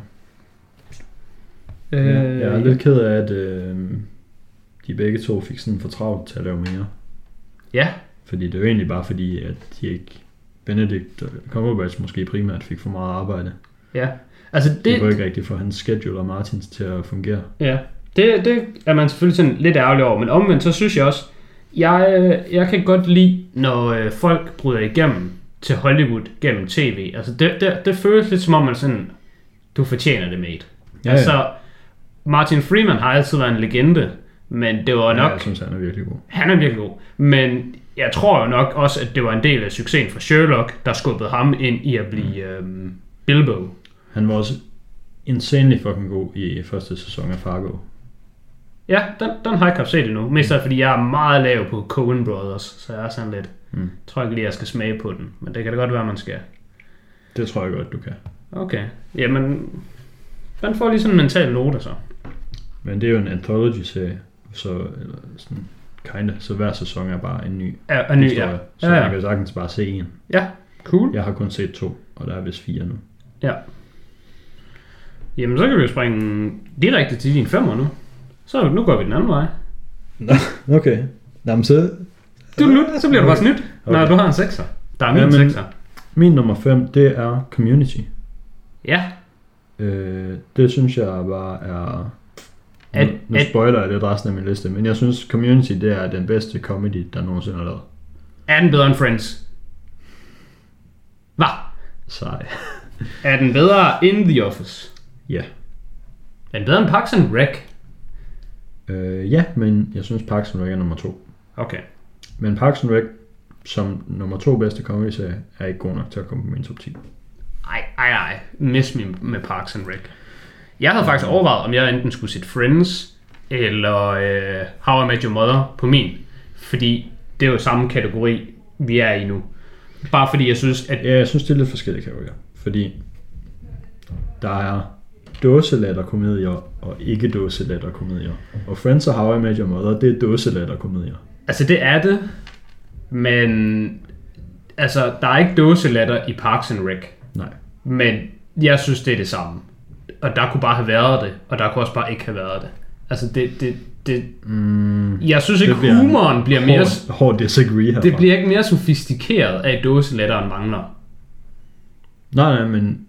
Øh, ja. Jeg er lidt ked af, at øh, de begge to fik sådan for travlt til at lave mere. Ja, Fordi det er jo egentlig bare fordi, at de ikke... Benedict Cumberbatch måske primært fik for meget arbejde. ja. Altså Det det, kunne ikke rigtig få hans schedule og Martins til at fungere. Ja, det, det er man selvfølgelig sådan lidt ærgerlig over, men omvendt så synes jeg også, jeg, øh, jeg kan godt lide, når øh, folk bryder igennem til Hollywood gennem tv. Altså det, det, det føles lidt som om, man sådan, du fortjener det, mate. Ja, Ja, altså, Martin Freeman har altid været en legende, men det var ja, nok, jeg synes, han er virkelig god. han er virkelig god. Men jeg tror jo nok også, at det var en del af succesen for Sherlock, der skubbede ham ind i at blive øhm, Bilbo. Han var også insanely fucking god i første sæson af Fargo. Ja, den, den har jeg ikke set endnu. Mest af fordi jeg er meget lav på Coen Brothers, så jeg er sådan lidt... Mm. Jeg tror ikke lige, jeg skal smage på den, men det kan da godt være, man skal. Det tror jeg godt, du kan. Okay, jamen... Man får lige sådan en mental note, så. Men det er jo en anthology-serie, så, eller sådan, kinda, så hver sæson er bare en ny Ja, og ny, historie. ja. Så Ja, ja. man kan sagtens bare se en. Ja, cool. Jeg har kun set to, og der er vist fire nu. Ja. Jamen, så kan vi jo springe direkte til din femmer nu. Så nu går vi den anden vej. Okay. Jamen så... Du, nu, så bliver du bare snydt, når Okay. du har en sekser. Der er min Jamen- sekser. Min nummer 5, det er Community. Ja, Øh, det synes jeg bare er... At- Nu, nu at- spoiler jeg lidt resten af min liste, men jeg synes Community, det er den bedste comedy, der nogensinde er lavet. er den bedre end Friends? Hvad? Sej. <laughs> Er den bedre end The Office? Ja. Er den bedre end Parks and Rec? Øh, ja, men jeg synes Parks and Rec er nummer to. Okay. Men Parks and Rec, som nummer to bedste comedy-serie, er ikke god nok til at komme på min top 10. Ej, ej, ej. Miss me med Parks and Rec. Jeg havde faktisk overvejet, om jeg enten skulle sætte Friends, eller øh, How I Met Your Mother på min. Fordi det er jo samme kategori, vi er i nu. Bare fordi jeg synes, at... Ja, jeg synes, det er lidt forskellige kategorier. Fordi der er dåselatterkomedier og ikke dåselatterkomedier. Og Friends og How I Met Your Mother, det er dåselatterkomedier. Altså, det er det. Men... Altså, der er ikke dåselatter i Parks and Rec. Nej. Men jeg synes, det er det samme. Og der kunne bare have været det, og der kunne også bare ikke have været det. Altså, det... det, det Mm, jeg synes ikke, det bliver en humoren bliver mere... hård, disagree herfra. Det bliver ikke mere sofistikeret af dåselatteren mangler. Nej, nej, men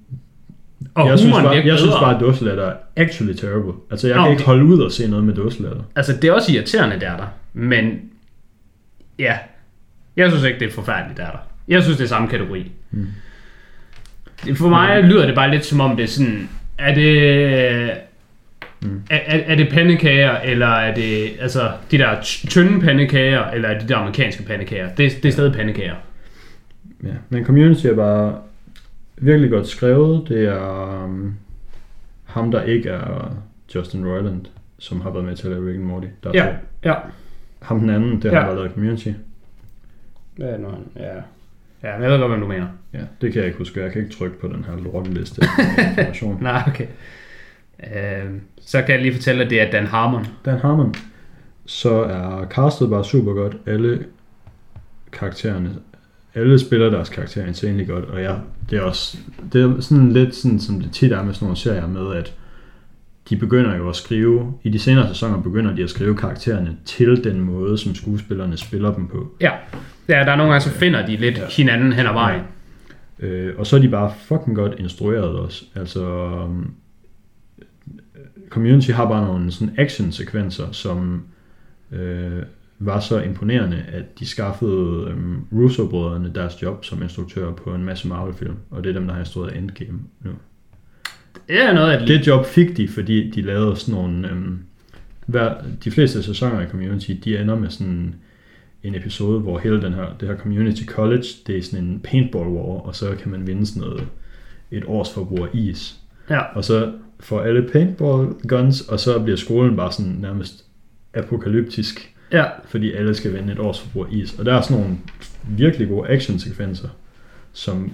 Og jeg, synes bare, jeg synes bare, at dåselatter er actually terrible. Altså, jeg Nå, kan ikke holde ud og se noget med dåselatter. Altså, det er også irriterende, der er der. Men ja, jeg synes ikke, det er forfærdeligt, der er der. Jeg synes, det er samme kategori. Mm. For mig lyder det bare lidt som om, det er sådan, er det... Mm. Er, er, er det pandekager, eller er det altså de der tynde pandekager, eller er det de der amerikanske pandekager? Det, det er stadig pandekager. Ja, men Community er bare virkelig godt skrevet. Det er um, ham, der ikke er Justin Roiland, som har været med til at lave Rick and Morty. Der er Ja, to. ja. Ham den anden, det har Ja. ja. lavet Community. Det nu, han? Ja. Ja, jeg ved godt, hvad du mener. Ja, det kan jeg ikke huske. Jeg kan ikke trykke på den her lorteliste. <laughs> Nej, okay. Øh, så kan jeg lige fortælle, at det er Dan Harmon. Dan Harmon, så er castet bare super godt. Alle karaktererne, alle spiller deres karakterer insanely godt, og ja, det er også, det er sådan lidt sådan, som det tit er med sådan nogle serier med, at de begynder jo at skrive, i de senere sæsoner begynder de at skrive karaktererne til den måde, som skuespillerne spiller dem på. Ja. Ja, der er nogle gange, så finder de lidt Ja. hinanden hen ad vejen. Øh, og så er de bare fucking godt instrueret også. Altså, um, Community har bare nogle sådan action-sekvenser, som øh, var så imponerende, at de skaffede øhm, Russo-brødrene deres job som instruktører på en masse Marvel-film. Og det er dem, der har instrueret Endgame nu. Det er noget af det. Det job fik de, fordi de lavede sådan nogle... Øhm, hver, de fleste sæsoner i Community, de ender med sådan en episode, hvor hele den her, det her Community College, det er sådan en paintball war, og så kan man vinde sådan noget, et års forbrug af is. Ja. Og så får alle paintball guns, og så bliver skolen bare sådan nærmest apokalyptisk, Ja. fordi alle skal vinde et års forbrug af is. Og der er sådan nogle virkelig gode action-sekvenser, som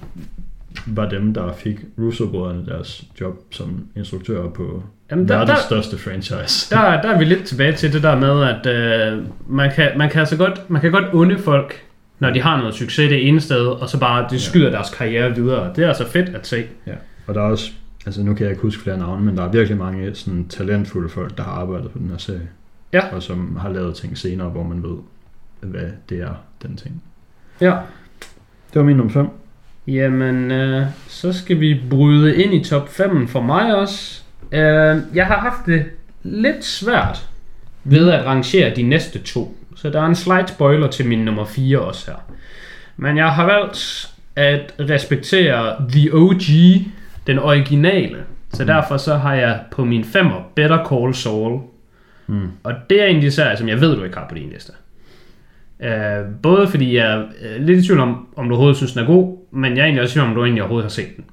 var dem, der fik Russo-brødrene deres job som instruktører på Jamen, der, verdens der, største franchise. <laughs> der, der er vi lidt tilbage til det der med, at øh, man, kan, man, kan altså godt, man kan godt unde folk, når de har noget succes det ene sted, og så bare de skyder deres karriere videre. Det er altså fedt at se. Ja. Og der er også, altså nu kan jeg ikke huske flere navne, men der er virkelig mange sådan talentfulde folk, der har arbejdet på den her serie. Ja. Og som har lavet ting senere, hvor man ved, hvad det er, den ting. Ja. Det var min nummer 5. Jamen, øh, så skal vi bryde ind i top 5 for mig også. Øh, jeg har haft det lidt svært ved at rangere de næste to. Så der er en slight spoiler til min nummer 4 også her. Men jeg har valgt at respektere The OG, den originale. Så derfor så har jeg på min femmer Better Call Saul. Mm. Og det er en af de serier, som jeg ved, du ikke har på din liste. Uh, både fordi jeg er lidt i tvivl om, om du overhovedet synes, den er god, men jeg er egentlig også i tvivl om, du egentlig overhovedet har set den.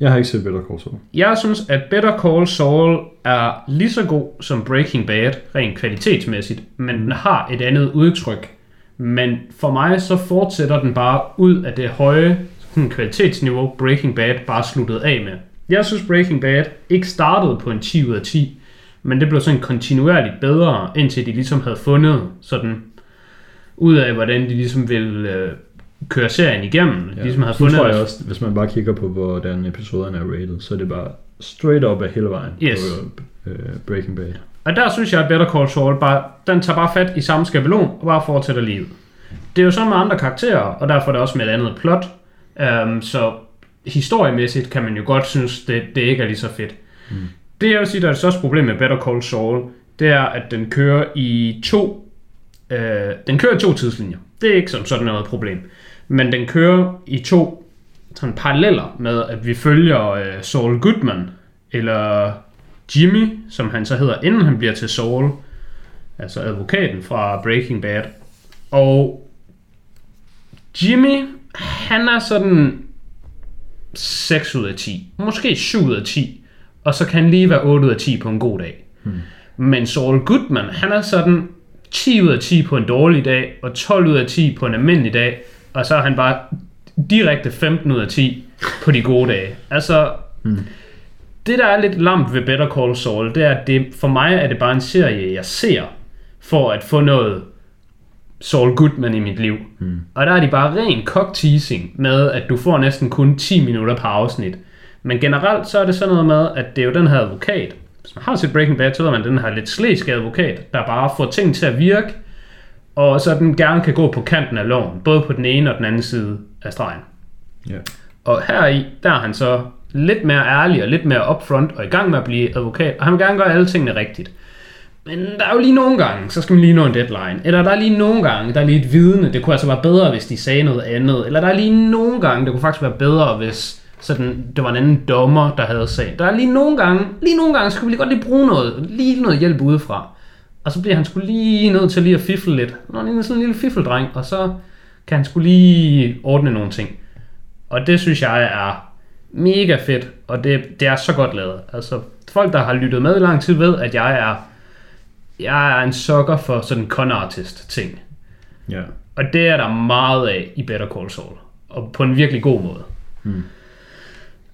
Jeg har ikke set Better Call Saul. Jeg synes, at Better Call Saul er lige så god som Breaking Bad, rent kvalitetsmæssigt, men den har et andet udtryk. Men for mig så fortsætter den bare ud af det høje sådan, kvalitetsniveau, Breaking Bad bare sluttede af med. Jeg synes, Breaking Bad ikke startede på en 10 ud af 10, men det blev sådan kontinuerligt bedre, indtil de ligesom havde fundet sådan ud af, hvordan de ligesom ville øh, køre serien igennem. Ja. Ligesom så fundet tror jeg også, hvis man bare kigger på, hvordan episoderne er rated, så er det bare straight up af hele vejen Yes. på uh, Breaking Bad. Og der synes jeg, at Better Call Saul bare, den tager bare fat i samme skabelon og bare fortsætter livet. Det er jo sådan med andre karakterer, og derfor er det også med et andet plot. Um, så historiemæssigt kan man jo godt synes, det, det ikke er lige så fedt. Mm. Det jeg vil sige, der er det største problem med Better Call Saul, det er, at den kører i to øh, den kører i to tidslinjer. Det er ikke som sådan noget problem. Men den kører i to sådan paralleller med, at vi følger øh, Saul Goodman, eller Jimmy, som han så hedder, inden han bliver til Saul, altså advokaten fra Breaking Bad. Og Jimmy, han er sådan 6 ud af 10, måske 7 ud af 10, og så kan han lige være 8 ud af 10 på en god dag. Hmm. Men Saul Goodman, han er sådan 10 ud af 10 på en dårlig dag, og 12 ud af 10 på en almindelig dag, og så er han bare direkte 15 ud af 10 på de gode dage. Altså, hmm. det der er lidt lamt ved Better Call Saul, det er, at det, for mig er det bare en serie, jeg ser, for at få noget Saul Goodman i mit liv. Hmm. Og der er de bare ren cock-teasing med, at du får næsten kun 10 minutter per afsnit. Men generelt så er det sådan noget med, at det er jo den her advokat. Hvis man har set Breaking Bad, så ved man, at den her lidt slæske advokat, der bare får ting til at virke, og så den gerne kan gå på kanten af loven, både på den ene og den anden side af stregen. Ja. Og her i, der er han så lidt mere ærlig og lidt mere upfront og i gang med at blive advokat, og han vil gerne gøre alle tingene rigtigt. Men der er jo lige nogle gange, så skal man lige nå en deadline. Eller der er lige nogle gange, der er lige et vidne. Det kunne altså være bedre, hvis de sagde noget andet. Eller der er lige nogle gange, det kunne faktisk være bedre, hvis sådan, det var en anden dommer, der havde sagen. Der er lige nogle gange, lige nogle gange, så kunne vi lige godt lige bruge noget, lige noget hjælp udefra. Og så bliver han skulle lige nødt til lige at fiffle lidt. Når han er sådan en lille fiffeldreng, og så kan han skulle lige ordne nogle ting. Og det synes jeg er mega fedt, og det, det er så godt lavet. Altså, folk, der har lyttet med i lang tid, ved, at jeg er, jeg er en sukker for sådan con artist ting. Ja. Og det er der meget af i Better Call Saul. Og på en virkelig god måde. Mm.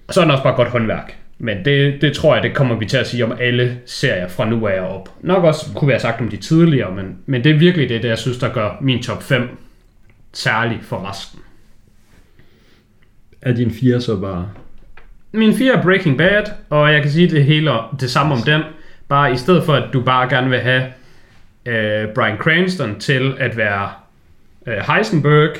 Og så er den også bare godt håndværk. Men det, det tror jeg, det kommer vi til at sige om alle serier fra nu af og op. Nok også kunne vi have sagt om de tidligere, men, men det er virkelig det, der jeg synes, der gør min top 5 særlig for resten. Er din fire så bare... Min 4 er Breaking Bad, og jeg kan sige det hele det samme om den. Bare i stedet for, at du bare gerne vil have øh, Brian Cranston til at være øh, Heisenberg.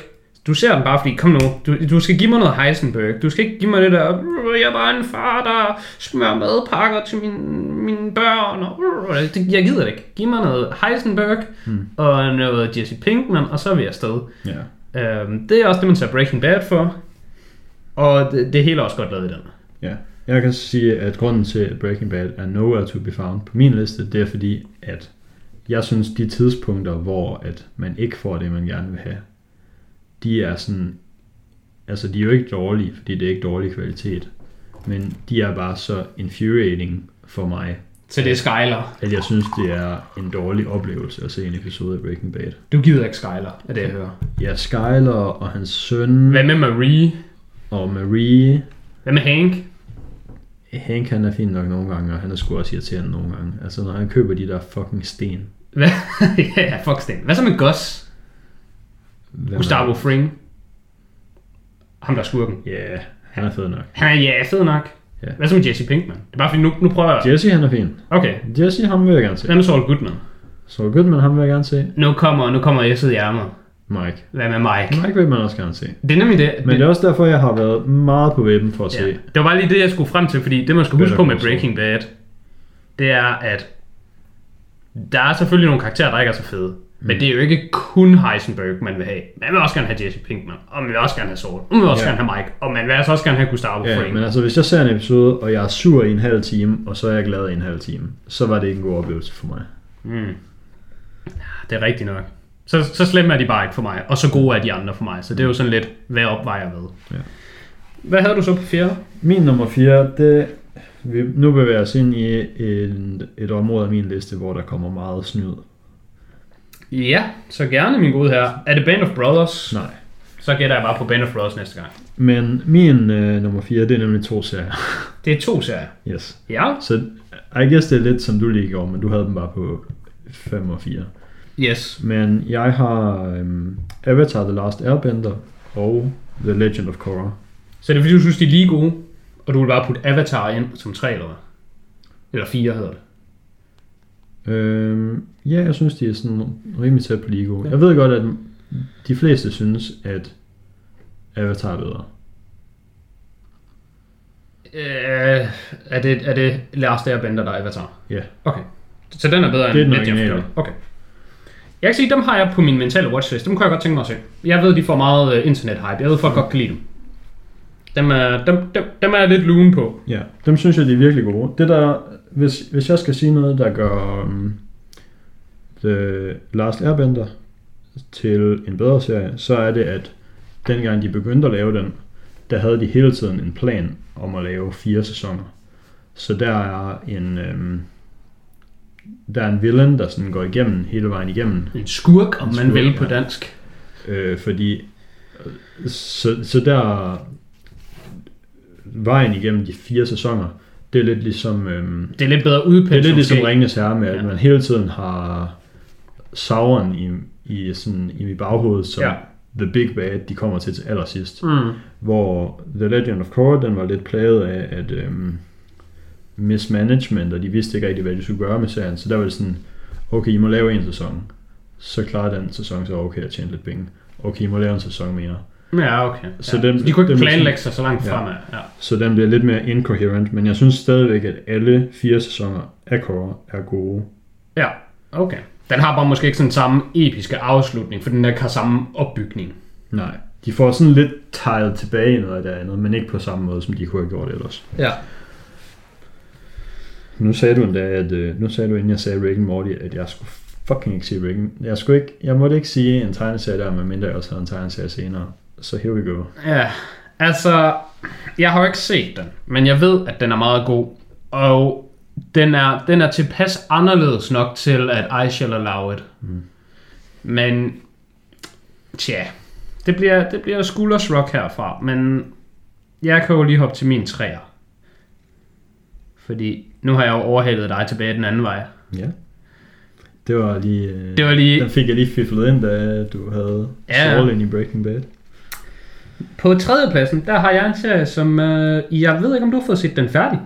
Du ser den bare fordi, kom nu, du, du skal give mig noget Heisenberg. Du skal ikke give mig det der, "Øh, jeg er bare en far, der smører madpakker til min, mine børn. Og, øh, det, jeg gider det ikke. Giv mig noget Heisenberg Hmm. og noget Jesse Pinkman, og så er vi afsted. Ja. Øhm, det er også det, man ser Breaking Bad for. Og det, det hele er også godt lavet i den. Ja. Jeg kan sige, at grunden til, at Breaking Bad er nowhere to be found på min liste, det er fordi, at jeg synes, de tidspunkter, hvor at man ikke får det, man gerne vil have, de er sådan, altså de er jo ikke dårlige, fordi det er ikke dårlig kvalitet, men de er bare så infuriating for mig, Så det er Skyler. at jeg synes, det er en dårlig oplevelse at se en episode af Breaking Bad. Du gider ikke Skyler, er det jeg hører. Ja, Skyler og hans søn Hvad med Marie? og Marie, Hvad med Hank? Hank han er fin nok nogle gange, og han er sgu også irriterende nogle gange. Altså når han køber de der fucking sten. Hvad? <laughs> ja, fuck Sten. Hvad så med Gus? Hvem Gustavo Fring? Ham der er skurken. Ja, yeah, han er fed nok. Han er ja, fed nok. Ja. Hvad så med Jesse Pinkman? Det er bare fordi, nu, nu prøver jeg... Jesse han er fin. Okay, Jesse ham vil jeg gerne se. hvad med Saul Goodman? Så Goodman ham vil jeg gerne se. Nu kommer, nu kommer S'et i ærmet. Mike. Hvad med Mike? Mike vil man også gerne se. Det er nemlig det. Men det er også derfor, jeg har været meget på webben for at Ja. se. Det var bare lige det, jeg skulle frem til, fordi det, man skal huske på med Saul. Breaking Bad, det er, at der er selvfølgelig nogle karakterer, der ikke er så fede. Mm. Men det er jo ikke kun Heisenberg, man vil have. Man vil også gerne have Jesse Pinkman, og man vil også gerne have Saul, og man vil også Ja. gerne have Mike, og man vil altså også gerne have Gustavo Ja, Fring. men altså hvis jeg ser en episode, og jeg er sur i en halv time, og så er jeg glad i en halv time, så var det ikke en god oplevelse for mig. Mm. Det er rigtigt nok. Så, så slemme er de bare ikke for mig, og så gode er de andre for mig. Så det er jo sådan lidt, hvad opvejer hvad. Ja. Hvad havde du så på fjerde? Min nummer 4, det, vi, nu bevæger os ind i et, et område af min liste, hvor der kommer meget snyd. Ja, så gerne min gode her. Er det Band of Brothers? Nej. Så gætter jeg bare på Band of Brothers næste gang. Men min øh, nummer 4, det er nemlig to serier. <laughs> Det er to serier. Yes. Ja. Så I guess det er lidt som du lige gjorde, men du havde dem bare på 5 og 4. Yes. Men jeg har øhm, Avatar The Last Airbender og The Legend of Korra. Så det er fordi, du synes, de er lige gode, og du vil bare putte Avatar ind som tre eller hvad? Eller fire hedder det. Øhm, ja, jeg synes, de er sådan rimelig tæt på lige gode. Jeg ved godt, at de fleste synes, at Avatar er bedre. Øh, er, det, er det Last Airbender, der er Avatar? Ja. Okay. Så den er bedre Det er end den originale. Okay. Jeg kan sige, dem har jeg på min mentale watchlist. Dem kunne jeg godt tænke mig at se. Jeg ved, de får meget uh, internet-hype. Jeg ved, folk godt kan lide dem. Dem er, dem, dem, dem er jeg lidt lune på. Ja, dem synes jeg, de er virkelig gode. Det der, hvis, hvis jeg skal sige noget, der gør um, The Last Airbender til en bedre serie, så er det, at dengang de begyndte at lave den, der havde de hele tiden en plan om at lave fire sæsoner. Så der er en, øhm, der er en villain, der sådan går igennem hele vejen igennem, En skurk, om En man skurk, vil på ja. dansk. øh, fordi så, så der vejen igennem de fire sæsoner, det er lidt ligesom øhm, Det er lidt bedre det er udpenslet. lidt ligesom. Ringenes Herre med, at Ja. man hele tiden har Sauron i, i, sådan, i baghovedet som Ja. ja. the big bad, de kommer til til allersidst. Mm. Hvor The Legend of Korra, den var lidt plaget af, at øhm, mismanagement, og de vidste ikke rigtig, hvad de skulle gøre med serien. Så der var det sådan, okay, I må lave en sæson. Så klarer den sæson så okay at tjene lidt penge. Okay, I må lave en sæson mere. Ja, okay. Så ja. dem- de kunne ikke planlægge sig så langt Ja. fremad. Ja. Så den bliver lidt mere incoherent, men jeg synes stadigvæk, at alle fire sæsoner af Korra er gode. ja, okay. Den har bare måske ikke sådan samme episke afslutning, for den der ikke har samme opbygning. Nej, de får sådan lidt tejet tilbage i noget af det andet, men ikke på samme måde, som de kunne have gjort ellers. Ja. Nu sagde du endda, at øh, nu sagde du, inden jeg sagde Rick and Morty, at jeg skulle fucking ikke sige Rick. Jeg, skulle ikke, jeg måtte ikke sige en tegneserie der, medmindre jeg også havde en tegneserie senere. Så here we go. Ja, altså, jeg har jo ikke set den, men jeg ved, at den er meget god. Og den er, den er tilpas anderledes nok til, at I shall allow it. Mm. Men, tja, det bliver, det bliver skulders rock herfra, men jeg kan jo lige hoppe til min træer. Fordi nu har jeg jo overhalet dig tilbage den anden vej. Ja. Det var lige... Det var lige Den fik jeg lige fiflet ind, da du havde Ja. ja. ind i Breaking Bad. På tredjepladsen, der har jeg en serie, som øh, jeg ved ikke, om du har fået set den færdig.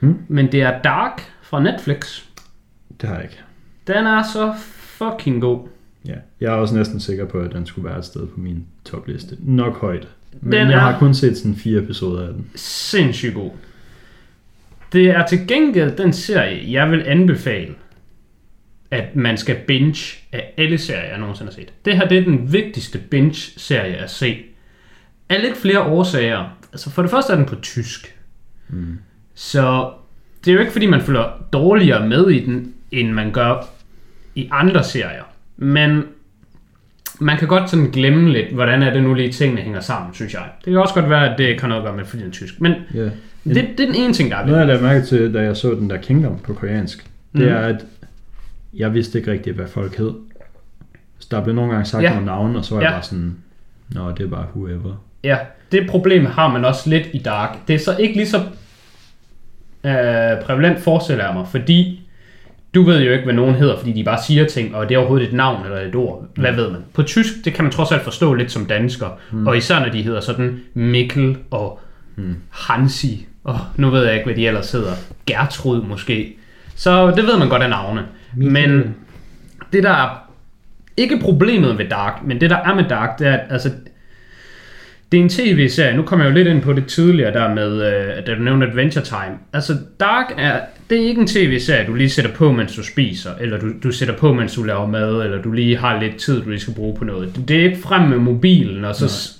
Hmm? Men det er Dark fra Netflix. Det har jeg ikke. Den er så fucking god. Ja. Jeg er også næsten sikker på, at den skulle være et sted på min topliste. Nok højt. Men Den jeg har kun set sådan fire episoder af den. Sindssygt god. Det er til gengæld den serie, jeg vil anbefale, at man skal binge af alle serier, jeg nogensinde har set. Det her det er den vigtigste binge-serie at se. Af lidt flere årsager. Altså for det første er den på tysk. Mm. Så det er jo ikke fordi, man følger dårligere med i den, end man gør i andre serier. Men man kan godt sådan glemme lidt, hvordan er det nu lige tingene hænger sammen, synes jeg. Det kan også godt være, at det kan noget at gøre med, fordi den er tysk. Men Ja. det, det er den ene ting, der er Noget jeg lavede mærke til, da jeg så den der Kingdom på koreansk, det Mhm. er, at jeg vidste ikke rigtigt, hvad folk hed. Så der blev nogle gange sagt ja. nogle navne, og så var Ja. jeg bare sådan, Nå, det er bare whoever. Ja, det problem har man også lidt i Dark. Det er så ikke lige så øh, prævalent, forestiller jeg mig, fordi du ved jo ikke, hvad nogen hedder, fordi de bare siger ting, og det er overhovedet et navn eller et ord. Hvad ved man? På tysk, det kan man trods alt forstå lidt som dansker, mm. og især når de hedder sådan Mikkel og mm. Hansi, og nu ved jeg ikke, hvad de ellers hedder. Gertrud måske. Så det ved man godt af navne. Men det der er ikke problemet ved Dark, men det der er med Dark, det er, at altså, det er en tv-serie. Nu kommer jeg jo lidt ind på det tidligere der med, øh, da du nævnte Adventure Time. Altså, Dark er, det er ikke en tv-serie, du lige sætter på, mens du spiser, eller du, du sætter på, mens du laver mad, eller du lige har lidt tid, du lige skal bruge på noget. Det er ikke frem med mobilen, og så s-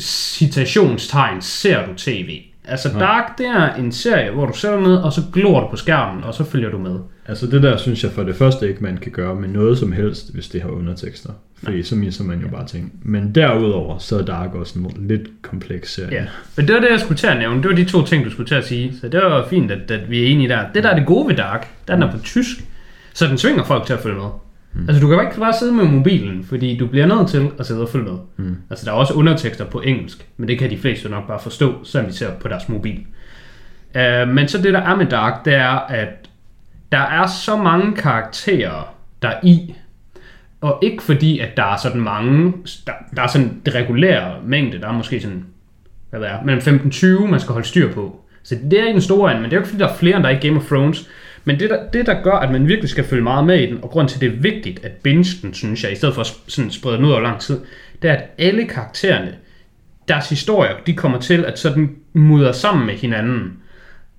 citationstegn ser du tv. Altså, Nej. Dark, det er en serie, hvor du sætter ned, og så glor du på skærmen, og så følger du med. Altså det der synes jeg for det første ikke, man kan gøre med noget som helst, hvis det har undertekster. Fordi så misser man jo bare ting. Men derudover, så er Dark også en lidt kompleks serie. Ja, men det var det, jeg skulle til at nævne. Det var de to ting, du skulle til at sige. Så det var fint, at, at vi er enige der. Det der er det gode ved Dark, der er den er på tysk, så den tvinger folk til at følge med. Mm. Altså, du kan jo ikke bare sidde med mobilen, fordi du bliver nødt til at sidde og følge med. Mm. Altså, der er også undertekster på engelsk, men det kan de fleste nok bare forstå, selvom de ser på deres mobil. Uh, men så det, der er med Dark, det er, at der er så mange karakterer, der er i, og ikke fordi, at der er sådan mange, der, der er sådan det regulære mængde, der er måske sådan, hvad ved jeg, mellem 15-20, man skal holde styr på. Så det er ikke en stor en, men det er jo ikke fordi, der er flere, end der er i Game of Thrones. Men det der, det, der gør, at man virkelig skal følge meget med i den, og grund til, at det er vigtigt at binge den, synes jeg, i stedet for at sådan sprede den ud over lang tid, det er, at alle karaktererne, deres historier, de kommer til at sådan mudre sammen med hinanden.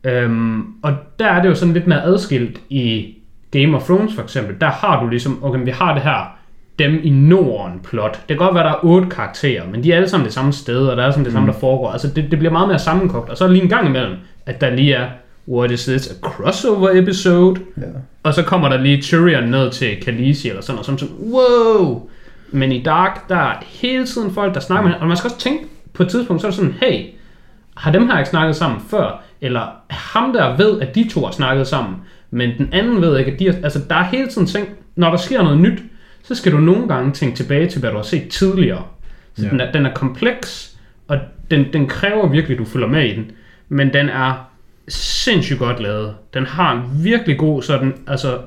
Øhm, og der er det jo sådan lidt mere adskilt i Game of Thrones for eksempel. Der har du ligesom, okay, vi har det her, dem i Norden plot. Det kan godt være, der er otte karakterer, men de er alle sammen det samme sted, og der er sådan det samme, der foregår. Altså det, det bliver meget mere sammenkogt. Og så er lige en gang imellem, at der lige er, what is this, a crossover episode? Ja. Og så kommer der lige Tyrion ned til Khaleesi eller sådan, og sådan, sådan wow! Men i Dark, der er hele tiden folk, der snakker med hinanden. Og man skal også tænke, på et tidspunkt, så er det sådan, hey, har dem her ikke snakket sammen før? Eller ham der ved, at de to har snakket sammen, men den anden ved ikke, at de har, altså der er hele tiden ting, når der sker noget nyt, så skal du nogle gange tænke tilbage til, hvad du har set tidligere. Så Ja. den, er, den er kompleks, og den, den kræver virkelig, at du følger med i den. Men den er sindssygt godt lavet. Den har en virkelig god sådan, altså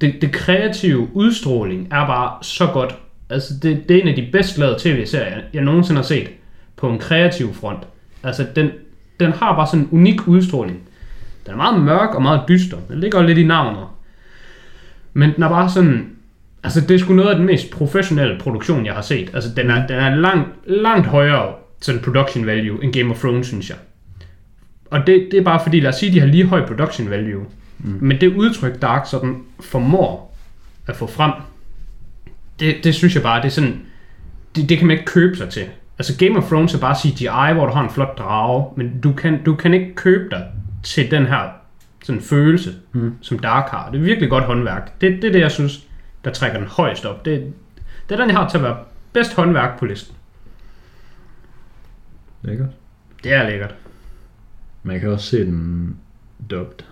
det, det kreative udstråling er bare så godt. Altså det, det er en af de bedst lavede tv-serier, jeg nogensinde har set på en kreativ front. Altså den, den har bare sådan en unik udstråling. Den er meget mørk og meget dyster. Den ligger jo lidt i navnet. Men den er bare sådan... Altså det er sgu noget af den mest professionelle produktion, jeg har set. Altså den er, den er langt, langt højere sådan production value end Game of Thrones, synes jeg. Og det, det er bare fordi, lad os sige, at de har lige høj production value. Mm. Men det udtryk, Dark sådan formår at få frem, det, det synes jeg bare, det er sådan, det, det kan man ikke købe sig til. Altså Game of Thrones er bare CGI, hvor du har en flot drage, men du kan, du kan ikke købe dig til den her sådan følelse, mm. som Dark har. Det er virkelig godt håndværk. Det, det er det, jeg synes, der trækker den højst op. Det, det er den, jeg har til at være bedst håndværk på listen. Lækkert. Det er lækkert. Man kan også se den dubbed.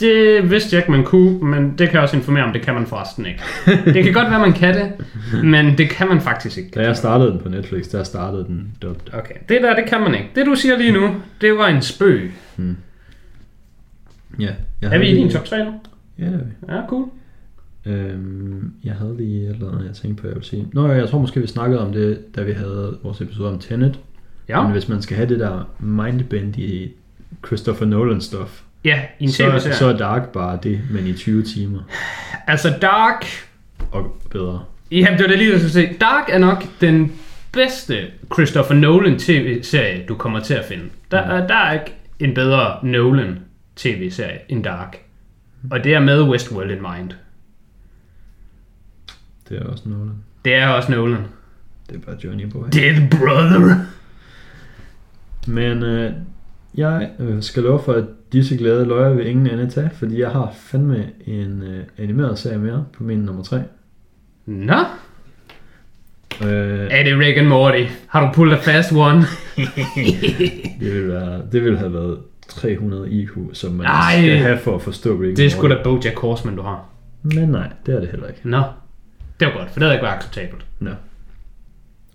Det vidste jeg ikke, man kunne, men det kan jeg også informere om, det kan man forresten ikke. Det kan godt være, man kan det, men det kan man faktisk ikke. Da jeg startede den på Netflix, der startede den dubbed. Okay, det der, det kan man ikke. Det du siger lige nu, det var en spøg. Ja. Jeg Er vi i din top 3 nu? Ja, det er vi. Ja, cool. Øhm, jeg havde lige et eller andet, jeg tænkte på, jeg ville sige. Nå, jeg tror måske, vi snakkede om det, da vi havde vores episode om Tenet. Ja, Men hvis man skal have det der mindbend i Christopher Nolan stuff, ja i en så, så er Dark bare det, men i 20 timer Altså Dark, og bedre. ja, det var det lige, jeg skulle sige. Dark er nok den bedste Christopher Nolan tv-serie, du kommer til at finde. Der, er, der er ikke en bedre Nolan tv-serie end Dark. Og det er med Westworld in mind. Det er også Nolan. Det er også Nolan. Det er bare Johnny Boy. Dead brother. Men øh, jeg øh, skal love for, at disse glade løjer vil ingen ende tage, fordi jeg har fandme en øh, animeret serie mere på min nummer 3. Nå, Øh, er det Rick and Morty? Har du pullet a fast one? <laughs> det, vil være, det ville have været 300 IQ, som man Ej. skal have for at forstå Rick Det er sgu da Bojack Horseman, du har. Men nej, det er det heller ikke. Nå, det var godt, for det havde ikke været acceptabelt. Nå.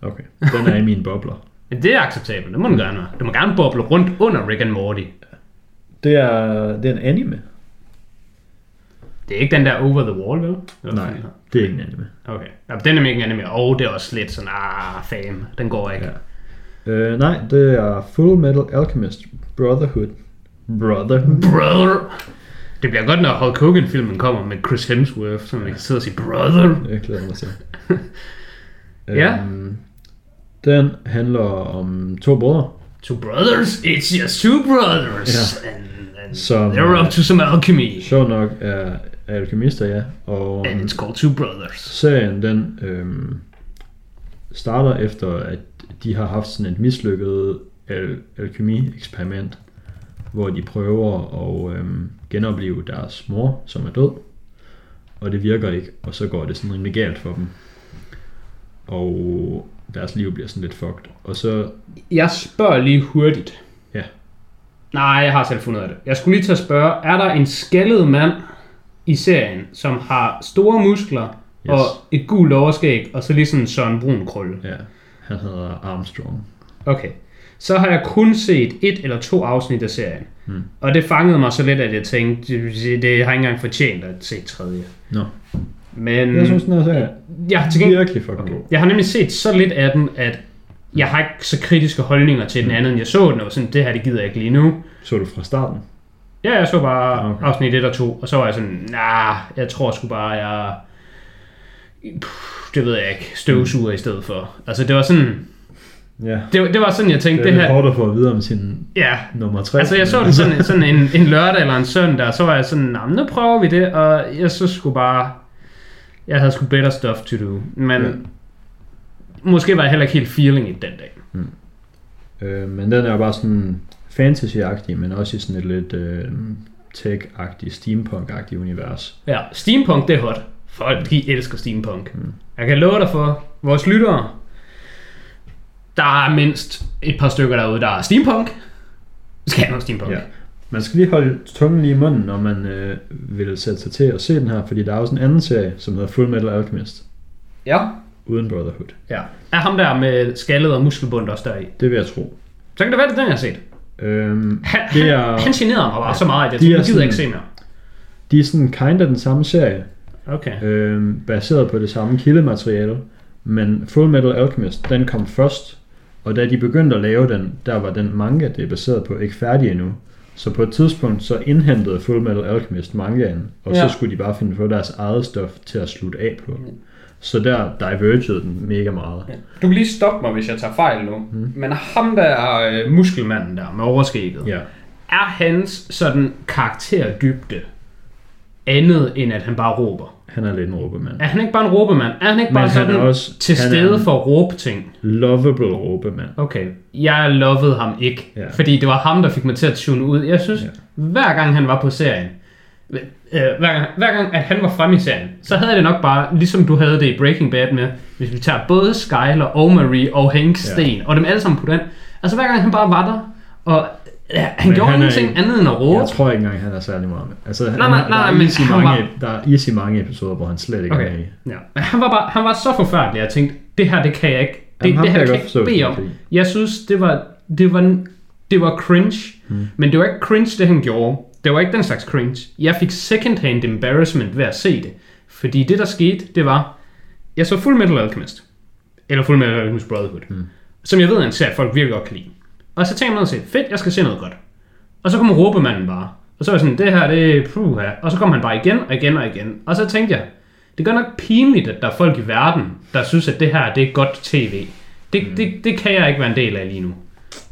Okay, den er i mine bobler. Men det er acceptabelt, det må den gerne være. Du må gerne boble rundt under Rick and Morty. Det er, det er en anime. Det er ikke den der Over the Wall, vel? Eller Nej, sådan det er ikke en anime. Okay. Ja, den er ikke en anime, og det er også lidt sådan, ah, fame. Den går ikke. Ja. Øh, nej, det er Full Metal Alchemist Brotherhood. Brotherhood? Brother. Det bliver godt, når Hulk Hogan-filmen kommer med Chris Hemsworth, så man kan sidde og sige, brother. Jeg glæder mig til. <laughs> Ja. Øhm, den handler om to brødre, Two brothers, it's just two brothers. Ja. And, and Som- they're up to some alchemy. sjov nok er alkemister, ja. Og And it's called Two Brothers. serien, den øhm, starter efter, at de har haft sådan et mislykket al- alkemi-eksperiment, hvor de prøver at øhm, genopleve deres mor, som er død. Og det virker ikke, og så går det sådan rimelig galt for dem. Og deres liv bliver sådan lidt fucked. Og så, Jeg spørger lige hurtigt. Ja. Nej, jeg har selv fundet af det. Jeg skulle lige til at spørge, er der en skaldet mand i serien, som har store muskler yes. og et gult overskæg, og så lige sådan en Søren Brun krølle? ja, han hedder Armstrong. Okay. Så har jeg kun set et eller to afsnit af serien. Hmm. Og det fangede mig så lidt, at jeg tænkte, det, det har ikke engang fortjent at se tredje. Nå, Men jeg synes, den her serie jeg til er gengæld, virkelig fucking Okay. god. Jeg har nemlig set så lidt af den, at jeg har ikke så kritiske holdninger til den Mm. anden, end jeg så den, og sådan, det her, det gider jeg ikke lige nu. Så du fra starten? Ja, jeg så bare Okay. okay. afsnit 1 og 2, og så var jeg sådan, nah, jeg tror sgu bare, jeg... Puh, det ved jeg ikke, støvsuger i stedet for. Altså, det var sådan, Ja. det, var- det var sådan, jeg Det tænkte, er det, lidt her... hårdt at få at vide om sin Ja, nummer 3. altså jeg så den sådan, sådan en, en lørdag eller en søndag, og så var jeg sådan, nah, nu prøver vi det, og jeg så skulle bare... Jeg havde sgu better stuff to do, men... Ja. Måske var jeg heller ikke helt feeling i den dag. Øh, men den er jo bare sådan fantasy-agtig, men også i sådan et lidt øh, tech-agtigt, steampunk-agtigt univers. Ja, steampunk det er hot. Folk, de elsker steampunk. Mm. Mm. Jeg kan love dig for, vores lyttere, der er mindst et par stykker derude, der er steampunk. Skal have noget steampunk. Ja. Man skal lige holde tungen lige i munden, når man øh, vil sætte sig til at se den her, fordi der er også en anden serie, som hedder Full Metal Alchemist, ja. uden Brotherhood. ja. Er ham der med skaldet og muskelbund også deri? Det vil jeg tro. Så kan det være, det er den, jeg har set. Øhm, Han, det er, han generede mig bare så meget, at jeg er gider jeg ikke sådan- se mere. de er sådan kind af den samme serie, Okay. øhm, baseret på det samme kildemateriale, men Full Metal Alchemist, den kom først, og da de begyndte at lave den, der var den manga, det er baseret på, ikke færdig endnu. Så på et tidspunkt, så indhentede Full Metal Alchemist mangaen, og Ja. så skulle de bare finde på deres eget stof til at slutte af på. Så der divergede den mega meget. Du kan lige stoppe mig, hvis jeg tager fejl nu. Mm. Men ham der øh, muskelmanden der med overskægget, Ja, er hans sådan karakterdybde andet end at han bare råber? Han er lidt en råbemand. Er han ikke bare en råbemand? Er han ikke Men bare er sådan også- til stede for at råbe ting? Lovable råbemand. Okay, jeg lovede ham ikke, Ja. fordi det var ham, der fik mig til at tune ud. Jeg synes, Ja. ja. hver gang han var på serien, øh, hver, gang, hver gang, at han var fremme i serien, så havde jeg det nok bare, ligesom du havde det i Breaking Bad med, hvis vi tager både Skyler og Marie og Hank Sten, ja. og dem alle sammen på den. Altså hver gang han bare var der, og ja, han Men gjorde han er ingenting ikke- andet end at råbe. Jeg tror ikke engang, han er særlig meget med. Altså, nej, nej, der, er men easy mange, var- der er easy mange episoder, hvor han slet ikke er Okay. med i. Ja. Men Han var, bare, han var så forfærdelig, jeg tænkte, det her, det kan jeg ikke. Det, Jamen, det her jeg kan jeg ikke bede om. Jeg synes, det var, det var, det var cringe. Hmm. Men det var ikke cringe, det han gjorde. Det var ikke den slags cringe. Jeg fik second-hand embarrassment ved at se det. Fordi det, der skete, det var, jeg så Full Metal Alchemist. Eller Full Metal Alchemist Brotherhood. Hmm. Som jeg ved er en serie, folk virkelig godt kan lide. Og så mig at se, fedt, jeg skal se noget godt. Og så kom råbemanden bare. Og så var jeg sådan, det her, det er puha. Og så kom han bare igen og igen og igen. Og så tænkte jeg, det gør nok pinligt, at der er folk i verden, der synes, at det her, det er godt tv. Det, mm. det, det kan jeg ikke være en del af lige nu.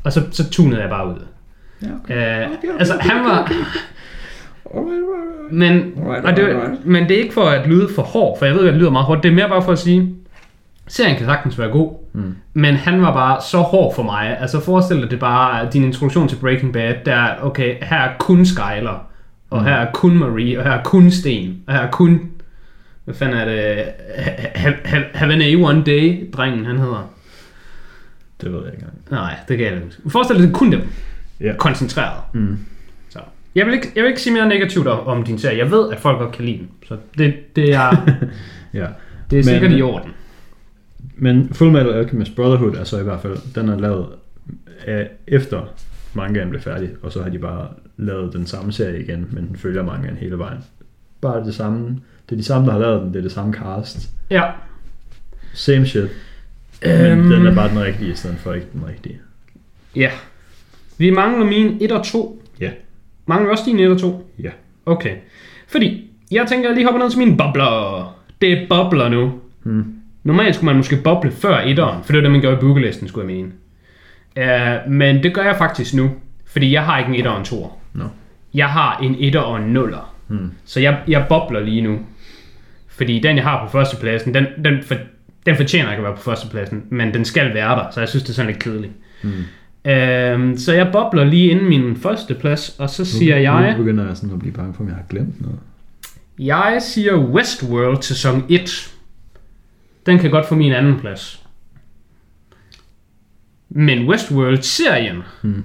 Og så, så tunede jeg bare ud. Ja, Okay. Uh, altså, han var... Men, Alright, og det, men det er ikke for at lyde for hård, for jeg ved, at det lyder meget hårdt. Det er mere bare for at sige, serien kan sagtens være god, mm. men han var bare så hård for mig. Altså forestil dig, det bare din introduktion til Breaking Bad, der er, okay, her er kun Skyler, og mm. her er kun Marie, og her er kun Sten, og her er kun, hvad fanden er det, Ha- Ha- Have an A1 Day, drengen han hedder. Det ved jeg ikke engang. Nej, det kan jeg ikke. Forestil dig, det kun dem, Ja. koncentreret. Mm. Så. Jeg, vil ikke, jeg vil ikke sige mere negativt om, om din serie. Jeg ved, at folk godt kan lide den. Så det, det er, <laughs> Ja. det er sikkert Men- i orden. Men Full Metal Alchemist Brotherhood er så i hvert fald, den er lavet af, efter mangaen blev færdig, og så har de bare lavet den samme serie igen, men den følger mangaen hele vejen. Bare det samme, det er de samme, der har lavet den, det er det samme cast. Ja. Same shit, men Øhm, den er bare den rigtige, i stedet for ikke den rigtige. Ja. Vi mangler min 1 og 2. Ja. Mangler vi også din 1 og 2? Ja. Okay. Fordi, jeg tænker, jeg lige hopper ned til mine bobler. Det er bobler nu. Hmm. Normalt skulle man måske boble før etteren, for det var det, man gjorde i bookelisten, skulle jeg mene. Uh, men det gør jeg faktisk nu, fordi jeg har ikke en etter og en toer. Nå. Jeg har en etter og en nuller. Hmm. Så jeg, jeg bobler lige nu. Fordi den, jeg har på førstepladsen, den, den, for, den fortjener ikke at være på førstepladsen, men den skal være der, så jeg synes, det er sådan lidt kedeligt. Hmm. Øhm, så jeg bobler lige inden min første plads, og så siger jeg, Nu begynder jeg sådan at blive bange for, om jeg har glemt noget. jeg siger Westworld sæson 1. Den kan godt få min anden plads. Men Westworld-serien, Hmm.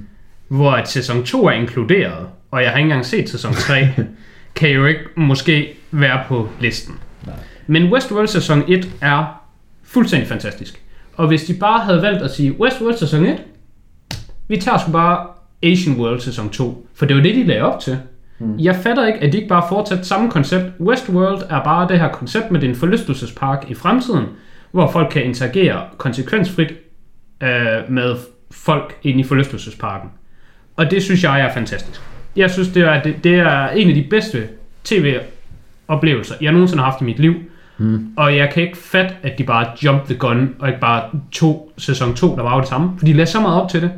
hvor at sæson 2 er inkluderet, og jeg har ikke engang set sæson 3, <laughs> kan jo ikke måske være på listen. Nej. Men Westworld sæson 1 er fuldstændig fantastisk. Og hvis de bare havde valgt at sige Westworld sæson 1, vi tager sgu bare Asian World sæson 2, for det var det, de lagde op til. Mm. Jeg fatter ikke, at de ikke bare fortsatte samme koncept. Westworld er bare det her koncept med din forlystelsespark i fremtiden, hvor folk kan interagere konsekvensfrit øh, med folk inde i forlystelsesparken. Og det synes jeg er fantastisk. Jeg synes, det er, det, det er en af de bedste tv-oplevelser, jeg nogensinde har haft i mit liv. Mm. Og jeg kan ikke fatte, at de bare jump the gun, og ikke bare to sæson 2, der var jo det samme. For de lagde så meget op til det.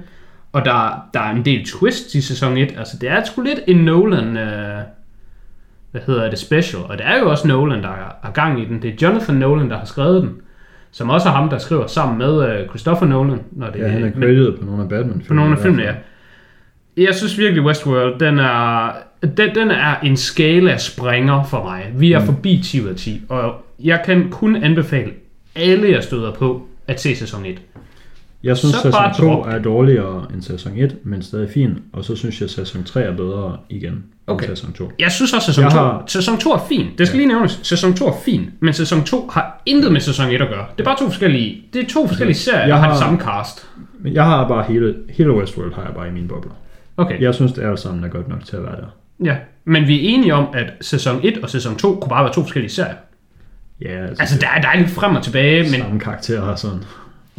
Og der, der er en del twists i sæson 1. Altså, det er sgu lidt en Nolan... Øh, hvad hedder det, special. Og det er jo også Nolan, der er, er gang i den. Det er Jonathan Nolan, der har skrevet den. Som også er ham, der skriver sammen med øh, Christopher Nolan. Når det Ja, han er credited på nogle af Batman på nogle af filmene, ja. Jeg synes virkelig, Westworld, den er, den, den er en skala springer for mig. Vi er mm. forbi 10 ud af 10, og jeg kan kun anbefale alle, jeg støder på, at se sæson 1. Jeg synes, Så sæson bare 2 drop er dårligere end sæson 1, men stadig fin. Og så synes jeg, at sæson 3 er bedre igen Okay. end sæson 2. Jeg synes også, sæson Jeg 2, har- sæson 2 er fin. Det skal lige nævnes. Sæson 2 er fin, men sæson 2 har intet med sæson 1 at gøre. Det er bare to forskellige, det er to forskellige serier, jeg der har har- det samme cast. Men jeg har bare hele, hele Westworld har jeg bare i mine bobler. Okay, Jeg synes, det alle sammen er godt nok til at være der. ja. Men vi er enige om, at sæson 1 og sæson 2 kunne bare være to forskellige serier. Ja, altså, Altså, der er, der er lidt frem og tilbage, men samme karakterer og sådan.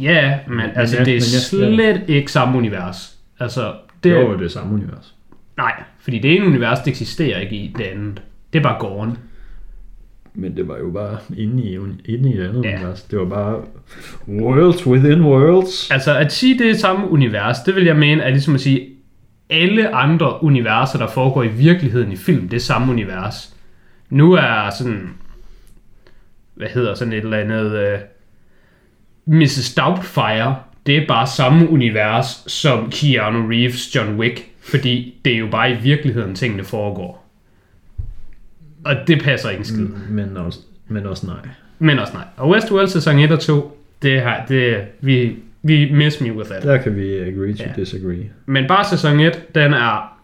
Ja, men altså, ja, det er men ja, slet ikke samme univers. Altså, det Det er, jo det samme univers. nej, fordi det ene univers, det eksisterer ikke i det andet. Det er bare gården. Men det var jo bare inde i, inde i det andet Ja. ja. univers. Det var bare worlds within worlds. Altså, at sige, det er samme univers, det vil jeg mene, er ligesom at sige, alle andre universer, der foregår i virkeligheden i film, det er samme univers. Nu er sådan, hvad hedder sådan et eller andet, uh, Mrs. Doubtfire, det er bare samme univers som Keanu Reeves John Wick, fordi det er jo bare i virkeligheden, tingene foregår. Og det passer ikke skid. Mm, men, også, men også nej. Men også nej. Og Westworld sæson 1 og 2, det har, det, vi, vi miss me with that. Der kan vi agree to Ja. disagree. Men bare sæson 1, den er,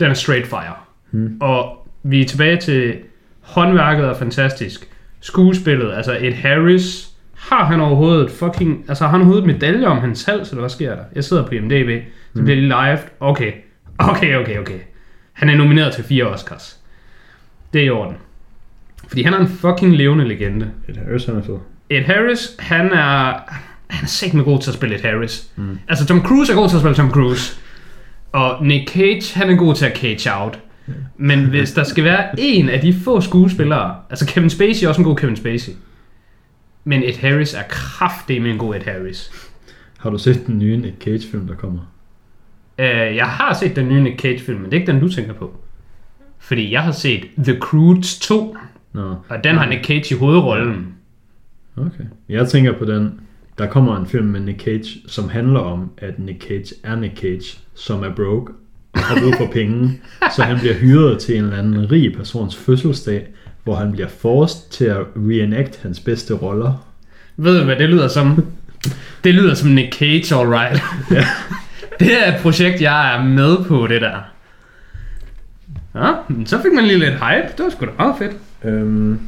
den er straight fire. Hmm. Og vi er tilbage til håndværket er fantastisk. Skuespillet, altså Ed Harris, har han overhovedet et fucking, altså har han overhovedet medalje om hans hals, eller hvad sker der? Jeg sidder på IMDb, så bliver lige live. Okay, okay, okay, okay. Han er nomineret til fire Oscars. Det er i orden. Fordi han er en fucking levende legende. Et Harris, han er fed. Ed Harris, han er, han er sikkert med god til at spille Ed Harris. Mm. Altså Tom Cruise er god til at spille Tom Cruise. Og Nick Cage, han er god til at cage out. Men hvis der skal være en af de få skuespillere, altså Kevin Spacey er også en god Kevin Spacey. Men Ed Harris er kraftig med en god Ed Harris. Har du set den nye Nick Cage-film, der kommer? Uh, jeg har set den nye Nick Cage film, men det er ikke den, du tænker på. Fordi jeg har set The Croods 2, Nå, og den har Nick Cage i hovedrollen. okay. Jeg tænker på den, der kommer en film med Nick Cage, som handler om, at Nick Cage er Nick Cage, som er broke og har brug for penge, så han bliver hyret til en eller anden rig persons fødselsdag, hvor han bliver forced til at reenact hans bedste roller. Ved du, hvad det lyder som? Det lyder som Nick Cage, alright. Ja. <laughs> det er et projekt, jeg er med på, det der. Ja, men så fik man lige lidt hype. Det var sgu da meget fedt. Øhm,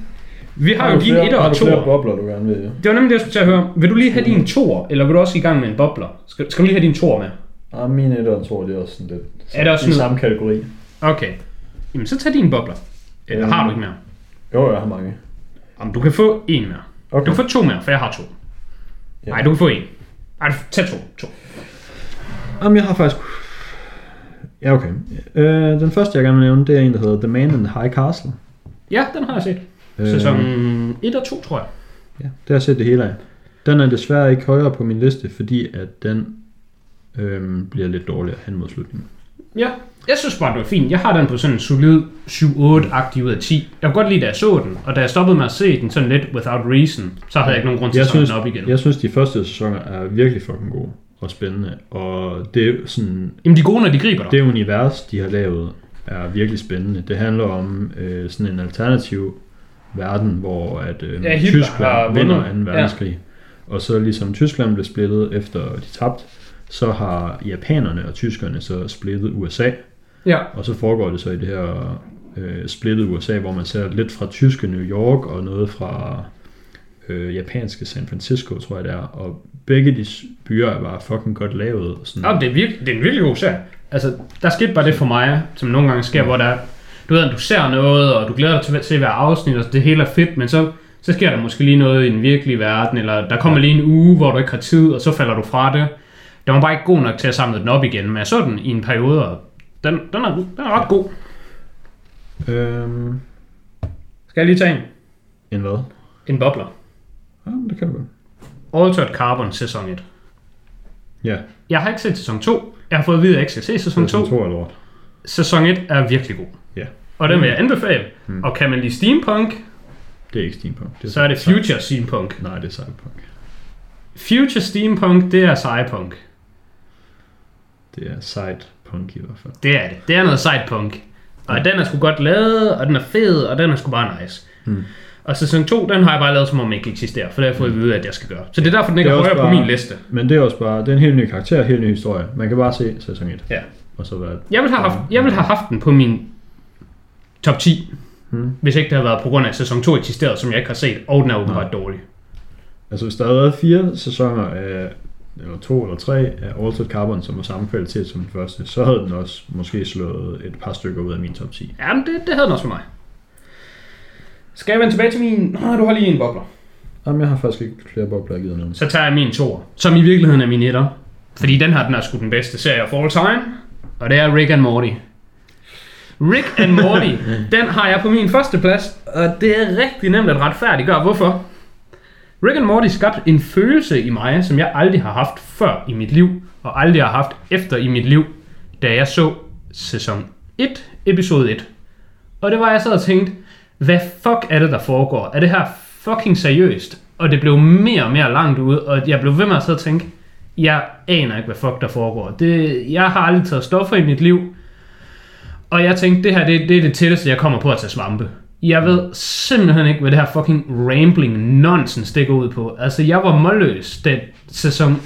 Vi har jo din flere, 1 har og du flere 2. bobler, du gerne vil? Det var nemlig det, jeg skulle til at høre. Vil du lige have din 2'er, eller vil du også i gang med en bobler? Skal, skal du lige have din 2'er med? Ah, mine 1 og 2, det er også sådan lidt Er det også i sådan- samme kategori. Okay. Jamen, så tag din bobler. Eller Øhm. har du ikke mere? Jo, jeg har mange. Jamen, du kan få en mere. Okay. Du kan få to mere, for jeg har to. Ja. Nej, du kan få en. Nej, tag to. to. Jamen, jeg har faktisk... Ja, okay. Øh, den første, jeg gerne vil nævne, det er en, der hedder The Man in the High Castle. Ja, den har jeg set. Øh, Sæson 1 og 2, tror jeg. Ja, det har jeg set det hele af. Den er desværre ikke højere på min liste, fordi at den øhm, bliver lidt dårligere hen mod slutningen. Ja, jeg synes bare, det var fint. Jeg har den på sådan en solid 7-8-agtig ud af 10. Jeg kunne godt lide, da jeg så den, og da jeg stoppede med at se den sådan lidt without reason, så havde jeg ikke nogen grund til Jeg at synes, den op igen. jeg synes, de første sæsoner er virkelig fucking gode og spændende, og det er sådan Jamen, de er gode, når de griber dig. det univers, de har lavet, er virkelig spændende. Det handler om øh, sådan en alternativ verden, hvor at øh, Ja, Tyskland vinder 2. Ja. verdenskrig. Og så ligesom Tyskland blev splittet efter de tabte, så har japanerne og tyskerne så splittet USA. Ja. Og så foregår det så i det her øh, splittet USA, hvor man ser lidt fra tyske New York og noget fra øh, japanske San Francisco, tror jeg det er. Og begge de byer er bare fucking godt lavet. og Sådan. Ja, det er, virkelig, det er en virkelig god serie. Altså, der skete bare det for mig, som nogle gange sker, hvor der, du ved, at du ser noget, og du glæder dig til at se hver afsnit, og det hele er fedt, men så, så sker der måske lige noget i den virkelige verden, eller der kommer lige en uge, hvor du ikke har tid, og så falder du fra det. Den var bare ikke god nok til at samle den op igen, men jeg så den i en periode, og den, den, er, den er ret god. Øhm, Skal jeg lige tage en? en hvad? En bobler. Ja, det kan du godt. Altered Carbon sæson 1. Ja, Jeg har ikke set sæson 2. Jeg har fået at vide, at jeg ikke skal se sæson 2. sæson 2 er lort. Sæson 1 er virkelig god. Ja, Og den vil jeg anbefale. Mm. Og kan man lide steampunk, det er ikke steampunk. Det så er det future steampunk. Nej, det er cyberpunk. Future steampunk, det er cyberpunk. Det er sidepunk i hvert fald. Det er det. Det er noget sidepunk. Og den er sgu godt lavet, og den er fed, og den er sgu bare nice. Mm. Og sæson 2, den har jeg bare lavet, som om den ikke eksisterer, for det har jeg fået at vide, at jeg skal gøre. Så det er derfor, den ikke er er højere på bare- min liste. Men det er også bare, det er en helt ny karakter, helt ny historie. Man kan bare se sæson 1. Ja. Og så være... Jeg vil have haft, jeg vil have haft den på min top 10, Hmm. hvis ikke det havde været på grund af, at sæson 2 eksisterede, som jeg ikke har set, og den er åbenbart dårlig. Altså hvis der havde været fire sæsoner af, eller to eller tre af Altered Carbon, som var samme kvalitet som den første, så havde den også måske slået et par stykker ud af min top 10. Jamen, det, det havde den også for mig. Skal jeg vende tilbage til min... Nå, du har lige en bobler. Jamen, jeg har faktisk ikke flere bobler, jeg gider nævne. Så tager jeg min to, som i virkeligheden er min etter. Fordi den her, den er sgu den bedste serie of all time. Og det er Rick and Morty. Rick and Morty, <laughs> den har jeg på min første plads. Og det er rigtig nemt at retfærdiggøre. Hvorfor? Rick and Morty skabte en følelse i mig, som jeg aldrig har haft før i mit liv, og aldrig har haft efter i mit liv, da jeg så sæson 1, episode 1. Og det var, jeg sad og tænkte, hvad fuck er det, der foregår? Er det her fucking seriøst? Og det blev mere og mere langt ud, og jeg blev ved med at sidde og tænke, jeg aner ikke, hvad fuck der foregår. Det, jeg har aldrig taget stoffer i mit liv, og jeg tænkte, det her det, det er det tætteste, jeg kommer på at tage svampe. Jeg ved simpelthen ikke, hvad det her fucking rambling nonsense det går ud på. Altså, jeg var målløs, da sæson...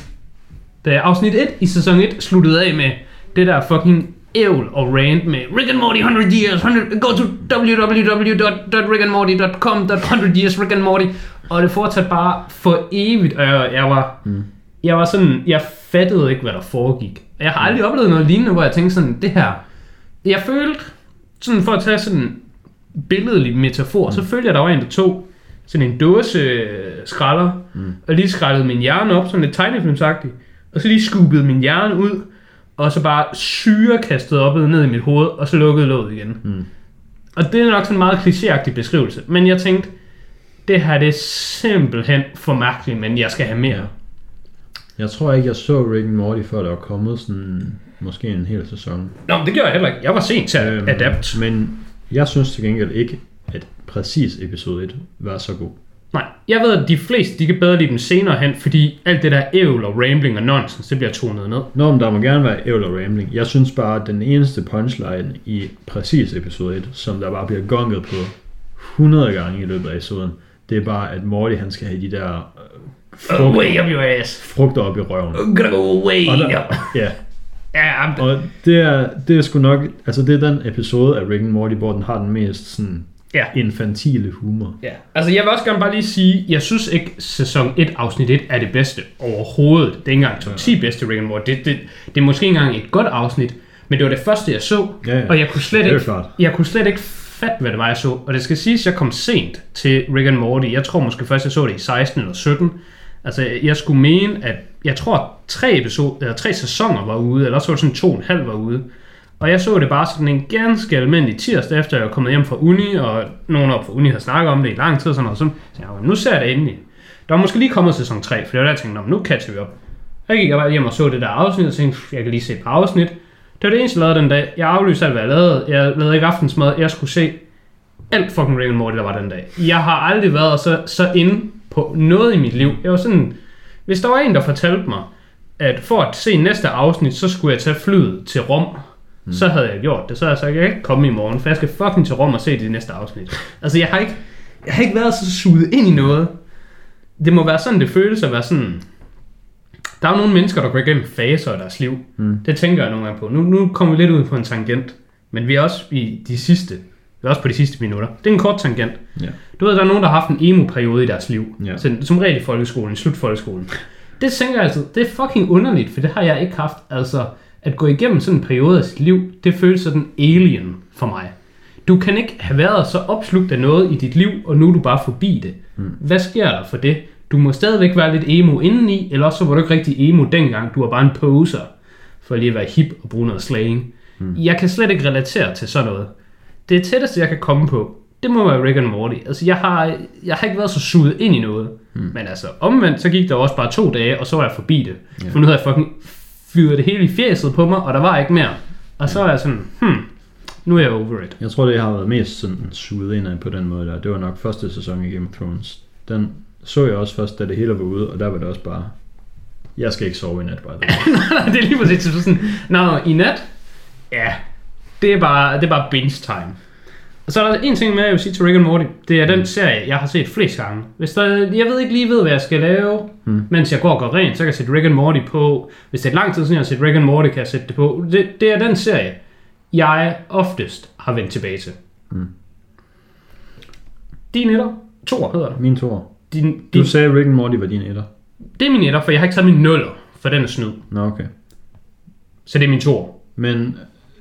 Da afsnit 1 i sæson 1 sluttede af med det der fucking ævl og rant med Rick and Morty 100 years, 100, go to www.rickandmorty.com, 100 years Rick and Morty. Og det fortsatte bare for evigt, og jeg, jeg var... Mm. Jeg var sådan, jeg fattede ikke, hvad der foregik. Jeg har aldrig oplevet noget lignende, hvor jeg tænkte sådan, det her... Jeg følte, sådan for at tage sådan en billedlig metafor, mm. så at der var en, der tog sådan en dåse øh, skralder, mm. og lige skrællede min hjerne op, sådan lidt tegnefilmsagtigt, og så lige skubede min hjerne ud, og så bare syre kastede op ned i mit hoved, og så lukkede låget igen. Mm. Og det er nok sådan en meget klichéagtig beskrivelse, men jeg tænkte, det her det er simpelthen for mærkeligt, men jeg skal have mere. Jeg tror ikke, jeg så Rick and Morty, før der var kommet sådan, måske en hel sæson. Nå, men det gjorde jeg heller ikke. Jeg var sent til at øhm, adapt. Men jeg synes til gengæld ikke, at præcis episode 1 var så god. Nej, jeg ved, at de fleste, de kan bedre lide dem senere hen, fordi alt det der ævl og rambling og nonsense, det bliver tonet ned. Nå, men der må gerne være ævl og rambling. Jeg synes bare, at den eneste punchline i præcis episode 1, som der bare bliver gonget på 100 gange i løbet af episoden, det er bare, at Morty han skal have de der øh, frugter, way up your ass. frugter op i røven. Gotta go way Og der, up. ja, Ja, men- og det er, det er sgu nok, altså det er den episode af Rick and Morty, hvor den har den mest sådan ja. infantile humor. Ja, altså jeg vil også gerne bare lige sige, jeg synes ikke sæson 1 afsnit 1 er det bedste overhovedet. Det er ikke engang top 10 bedste Rick and Morty. Det, det, det er måske ikke engang et godt afsnit, men det var det første jeg så, Ja, ja. og jeg kunne slet ikke, klart. jeg kunne slet ikke fatte, hvad det var jeg så. Og det skal siges, at jeg kom sent til Rick and Morty. Jeg tror måske først jeg så det i 16 eller 17. Altså jeg skulle mene, at jeg tror tre, episode, eller tre sæsoner var ude, eller også var det sådan to og en halv var ude. Og jeg så det bare sådan en ganske almindelig tirsdag, efter jeg var kommet hjem fra uni, og nogen op fra uni havde snakket om det i lang tid, sådan noget. Så tænkte jeg, nu ser jeg det endelig. Der var måske lige kommet sæson 3, for det var der, jeg tænkte, nu catcher vi op. Jeg gik bare hjem og så det der afsnit, og tænkte, jeg kan lige se et par afsnit. Det var det eneste, jeg lavede den dag. Jeg aflyste alt, hvad jeg lavede. Jeg lavede ikke aftensmad. Jeg skulle se alt fucking Rick and Morty, der var den dag. Jeg har aldrig været så, så inde på noget i mit liv. Jeg var sådan, hvis der var en, der fortalte mig, at for at se næste afsnit, så skulle jeg tage flyet til Rom, mm. så havde jeg gjort det. Så havde jeg sagt, jeg kan ikke komme i morgen, for jeg skal fucking til Rom og se det næste afsnit. Altså, jeg har ikke, jeg har ikke været så suget ind i noget. Det må være sådan, det føles at være sådan... Der er jo nogle mennesker, der går igennem faser af deres liv. Mm. Det tænker jeg nogle gange på. Nu, nu kommer vi lidt ud på en tangent. Men vi er også i de sidste, også på de sidste minutter. Det er en kort tangent. Ja. Du ved, der er nogen, der har haft en emo-periode i deres liv. Ja. Sådan, som regel i folkeskolen, i slut folkeskolen. Det tænker jeg altid, det er fucking underligt, for det har jeg ikke haft. Altså, at gå igennem sådan en periode af sit liv, det føles sådan alien for mig. Du kan ikke have været så opslugt af noget i dit liv, og nu er du bare forbi det. Mm. Hvad sker der for det? Du må stadigvæk være lidt emo indeni, eller også så var du ikke rigtig emo dengang. Du var bare en poser, for lige at være hip og bruge noget slang. Mm. Jeg kan slet ikke relatere til sådan noget. Det tætteste, jeg kan komme på, det må være Rick and Morty. Altså, jeg har, jeg har ikke været så suget ind i noget. Mm. Men altså, omvendt, så gik der også bare to dage, og så var jeg forbi det. Yeah. For nu havde jeg fucking fyret det hele i fjeset på mig, og der var ikke mere. Og så er jeg sådan, hmm, nu er jeg over it. Jeg tror, det har været mest sådan suget ind på den måde der. Det var nok første sæson i Game of Thrones. Den så jeg også først, da det hele var ude, og der var det også bare... Jeg skal ikke sove i nat, bare det. <laughs> det er lige præcis så sådan, nå, i nat, ja, det er bare, det er bare binge time. Og så er der en ting mere, jeg vil sige til Rick and Morty. Det er den serie, jeg har set flest gange. Hvis der, jeg ved ikke lige ved, hvad jeg skal lave, mm. mens jeg går og går rent, så kan jeg sætte Rick and Morty på. Hvis det er lang tid siden, jeg har set Rick and Morty, kan jeg sætte det på. Det, det er den serie, jeg oftest har vendt tilbage til. Mm. Din etter? Tor hedder det. Min tor. Din, Du din, sagde Rick and Morty var din etter. det er min etter, for jeg har ikke taget min nuller, for den er snyd. Nå, okay. Så det er min tor. Men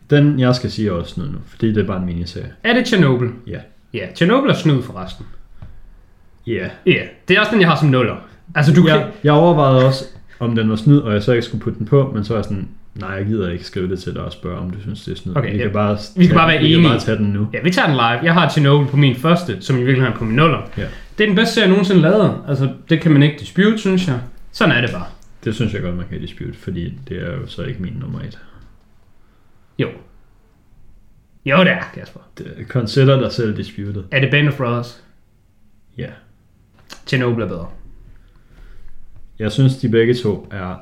den, jeg skal sige er også snyd nu, fordi det er bare en miniserie. Er det Chernobyl? Ja. Ja, Chernobyl er snyd forresten. Ja. Ja, det er også den, jeg har som nuller. Altså, du kan... Jeg, jeg overvejede også, om den var snyd, og jeg så ikke skulle putte den på, men så var jeg sådan, nej, jeg gider ikke skrive det til dig og spørge, om du synes, det er snyd. Okay, vi ja. kan bare, Vi skal bare være vi kan enige. bare tage den nu. Ja, vi tager den live. Jeg har Chernobyl på min første, som i virkeligheden er på min nuller. Ja. Det er den bedste serie, jeg nogensinde lavet. Altså, det kan man ikke dispute, synes jeg. Sådan er det bare. Det synes jeg godt, man kan dispute, fordi det er jo så ikke min nummer et. Jo. Jo, det er, Kasper. Det, consider dig selv disputed. Er det Band of Brothers? Ja. Chernobyl er bedre. Jeg synes, de begge to er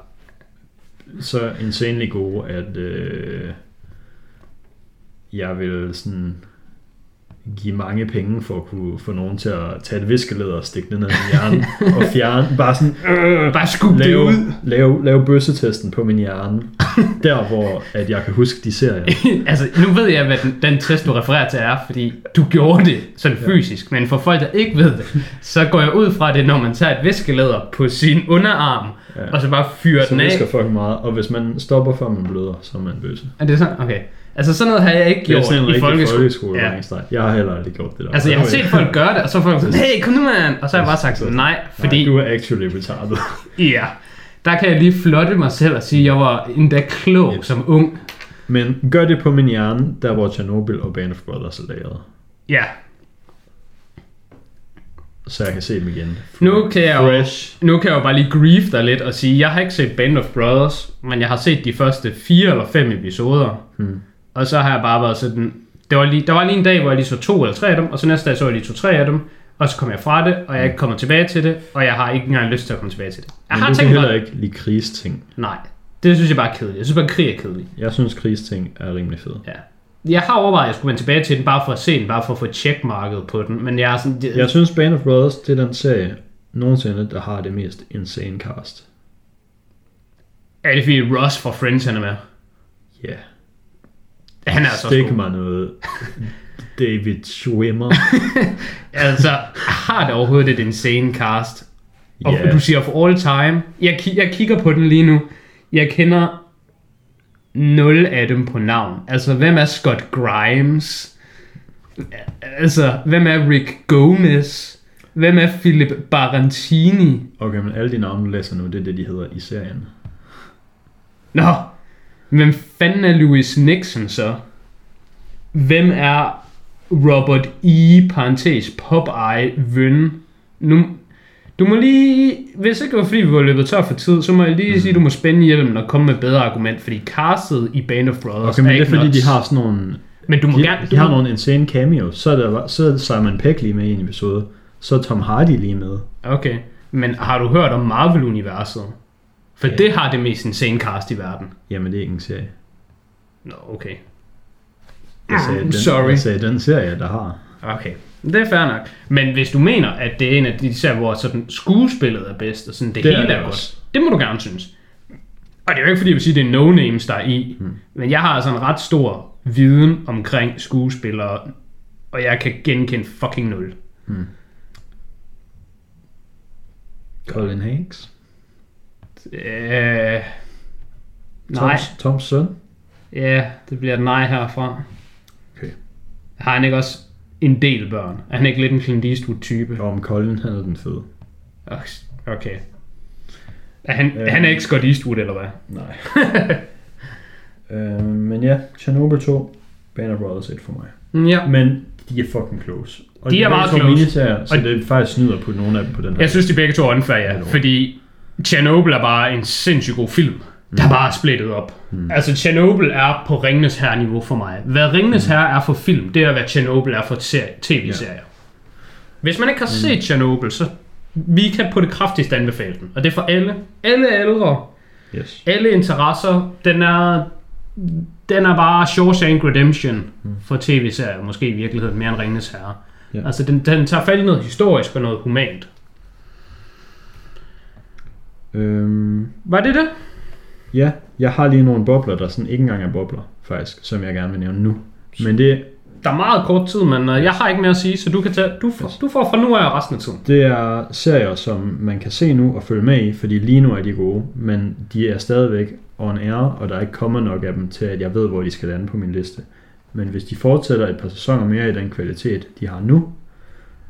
så insanely gode, at øh, jeg vil sådan give mange penge for at kunne få nogen til at tage et viskeleder og stikke det ned i min hjerne og fjerne, bare sådan, øh, Bare skub det lave, ud. lave, lave bøssetesten på min hjerne. Der, hvor at jeg kan huske de serier. <laughs> altså, nu ved jeg, hvad den, den test, du refererer til er, fordi du gjorde det sådan ja. fysisk. Men for folk, der ikke ved det, så går jeg ud fra det, når man tager et viskelæder på sin underarm, ja. Og så bare fyrer Så den af. visker fucking meget, og hvis man stopper før man bløder, så er man bøsse. Er det sådan? Okay. Altså sådan noget har jeg ikke Det er gjort sådan en i folkeskole. folkeskole. Ja. Jeg har heller aldrig gjort det der. Altså, jeg har <laughs> set folk gøre det, og så er folk sådan, hey, kom nu, mand! Og så har jeg bare sagt nej, fordi, Nej, du er actually retarded. <laughs> ja, der kan jeg lige flotte mig selv og sige, at jeg var endda klog Yes. som ung. Men gør det på min hjerne, der hvor Chernobyl og Band of Brothers er lavet. Ja, Så jeg kan se dem igen. nu kan jeg jo, nu kan jeg jo bare lige grief dig lidt og sige, jeg har ikke set Band of Brothers, men jeg har set de første fire eller fem episoder. Hmm. Og så har jeg bare været sådan, det var lige, der var lige en dag, hvor jeg lige så to eller tre af dem, og så næste dag så jeg lige to-tre af dem, og så kom jeg fra det, og jeg er ikke kommet tilbage til det, og jeg har ikke engang lyst til at komme tilbage til det. Jeg Men har du kan tænkt heller mig, ikke lide krigsting. nej, det synes jeg bare er kedeligt. Jeg synes bare, krig er kedeligt. Jeg synes, krigsting er rimelig fed. Ja. Jeg har overvejet, at jeg skulle vende tilbage til den, bare for at se den, bare for at få checkmarket på den, men jeg er sådan... Jeg synes, Band of Brothers, det er den serie nogensinde, der har det mest insane cast. Er det fordi Ross fra Friends, han er med? Ja. Yeah. Han er så Stik mig noget David Schwimmer. <laughs> Altså, har det overhovedet et insane cast? Og Ja. du siger for all time. Jeg, ki- jeg kigger på den lige nu. Jeg kender nul af dem på navn. Altså, hvem er Scott Grimes? Altså, hvem er Rick Gomez? Hvem er Philip Barantini? Okay, men alle de navne, du læser nu, det er det, de hedder i serien. Nå, hvem fanden er Louis Nixon så? Hvem er Robert E. parentes Popeye Vøn? Nu, du må lige, hvis ikke det var fordi vi var løbet tør for tid, så må jeg lige mm. sige, at du må spænde hjelmen og komme med et bedre argument, fordi castet i Band of Brothers Okay, men er det er fordi, nuts. de har sådan nogle... Men du må De, gerne... de har nogle insane cameos. Så er, der, så er Simon Pegg lige med i en episode. Så er Tom Hardy lige med. Okay, men har du hørt om Marvel-universet? For Ja. det har det mest insane cast i verden. Jamen, det er ikke en serie. Nå, okay. Jeg sagde, den, Sorry. Jeg sagde, den serie, der har. Okay, det er fair nok. Men hvis du mener, at det er en af de serier, hvor sådan skuespillet er bedst, og sådan det, Det er hele det er, godt, også. det må du gerne synes. Og det er jo ikke fordi, jeg vil sige, at det er no-names, der er i. Hmm. Men jeg har altså en ret stor viden omkring skuespillere, og jeg kan genkende fucking nul. Colin Hanks. Øh, nej, Toms, Toms søn. ja, det bliver et nej herfra. Okay. Har han ikke også en del børn? Er han ikke lidt en Clint Eastwood-type? Om Colin han er den fede. Okay. Er han, Ja. han er ikke Scott Eastwood, eller hvad? Nej. <laughs> øh, men ja, Chernobyl 2. Band of Brothers 1 for mig. Ja. Men de er fucking close. Og De er begge meget close. Miniserier, så Og- det faktisk snyder på nogle af dem på den her. Jeg synes, de begge to er unfair, ja. Fordi Chernobyl er bare en sindssygt god film, der bare er splittet op. Mm. Altså, Chernobyl er på Ringnes Herre-niveau for mig. Hvad Ringnes Herre er for film, det er, hvad Chernobyl er for serie, tv-serier. Hvis man ikke har set Chernobyl, så vi kan på det kraftigste anbefale den. Og det er for alle. Alle ældre. Yes. Alle interesser. Den er, den er bare Shawshank Redemption for tv-serier. Måske i virkeligheden mere end Ringnes Herre. Ja. Altså, den, den tager fat i noget historisk og noget humant. Øhm, Var det det? ja, jeg har lige nogle bobler, der sådan ikke engang er bobler, faktisk, som jeg gerne vil nævne nu. Men det, Der er meget kort tid, men uh, jeg har ikke mere at sige, så du kan tage, du, får, du får fra nu af resten af tiden. det er serier, som man kan se nu og følge med i, fordi lige nu er de gode, men de er stadigvæk on air, og der er ikke kommet nok af dem til, at jeg ved, hvor de skal lande på min liste. Men hvis de fortsætter et par sæsoner mere i den kvalitet, de har nu,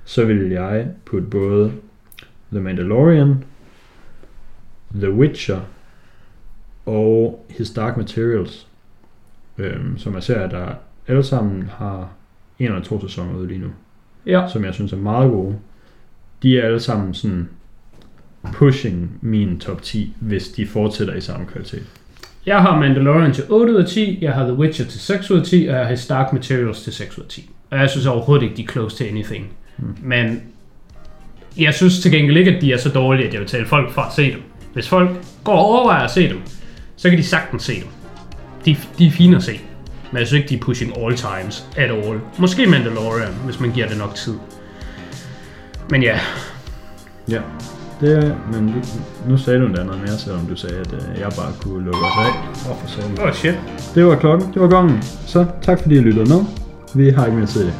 så vil jeg putte både The Mandalorian, The Witcher og His Dark Materials, øhm, som er serier, der alle sammen har en eller to sæsoner ude lige nu, Ja. som jeg synes er meget gode. De er alle sammen sådan pushing min top 10, hvis de fortsætter i samme kvalitet. Jeg har Mandalorian til 8 ud af 10, jeg har The Witcher til 6 ud af 10, og jeg har His Dark Materials til 6 ud af 10. Og jeg synes overhovedet ikke, de er close to anything. Hmm. Men jeg synes til gengæld ikke, at de er så dårlige, at jeg vil tale folk fra at se dem. Hvis folk går og overvejer at se dem, så kan de sagtens se dem. De, de er fine at se. Men jeg synes ikke, de er pushing all times at all. Måske Mandalorian, hvis man giver det nok tid. Men ja, Ja. Det er, men nu, nu sagde du endda noget mere, selvom du sagde, at øh, jeg bare kunne lukke os af. Åh, for satan. oh shit. Det var klokken. Det var gongen. Så tak fordi I lyttede med. Vi har ikke mere til det.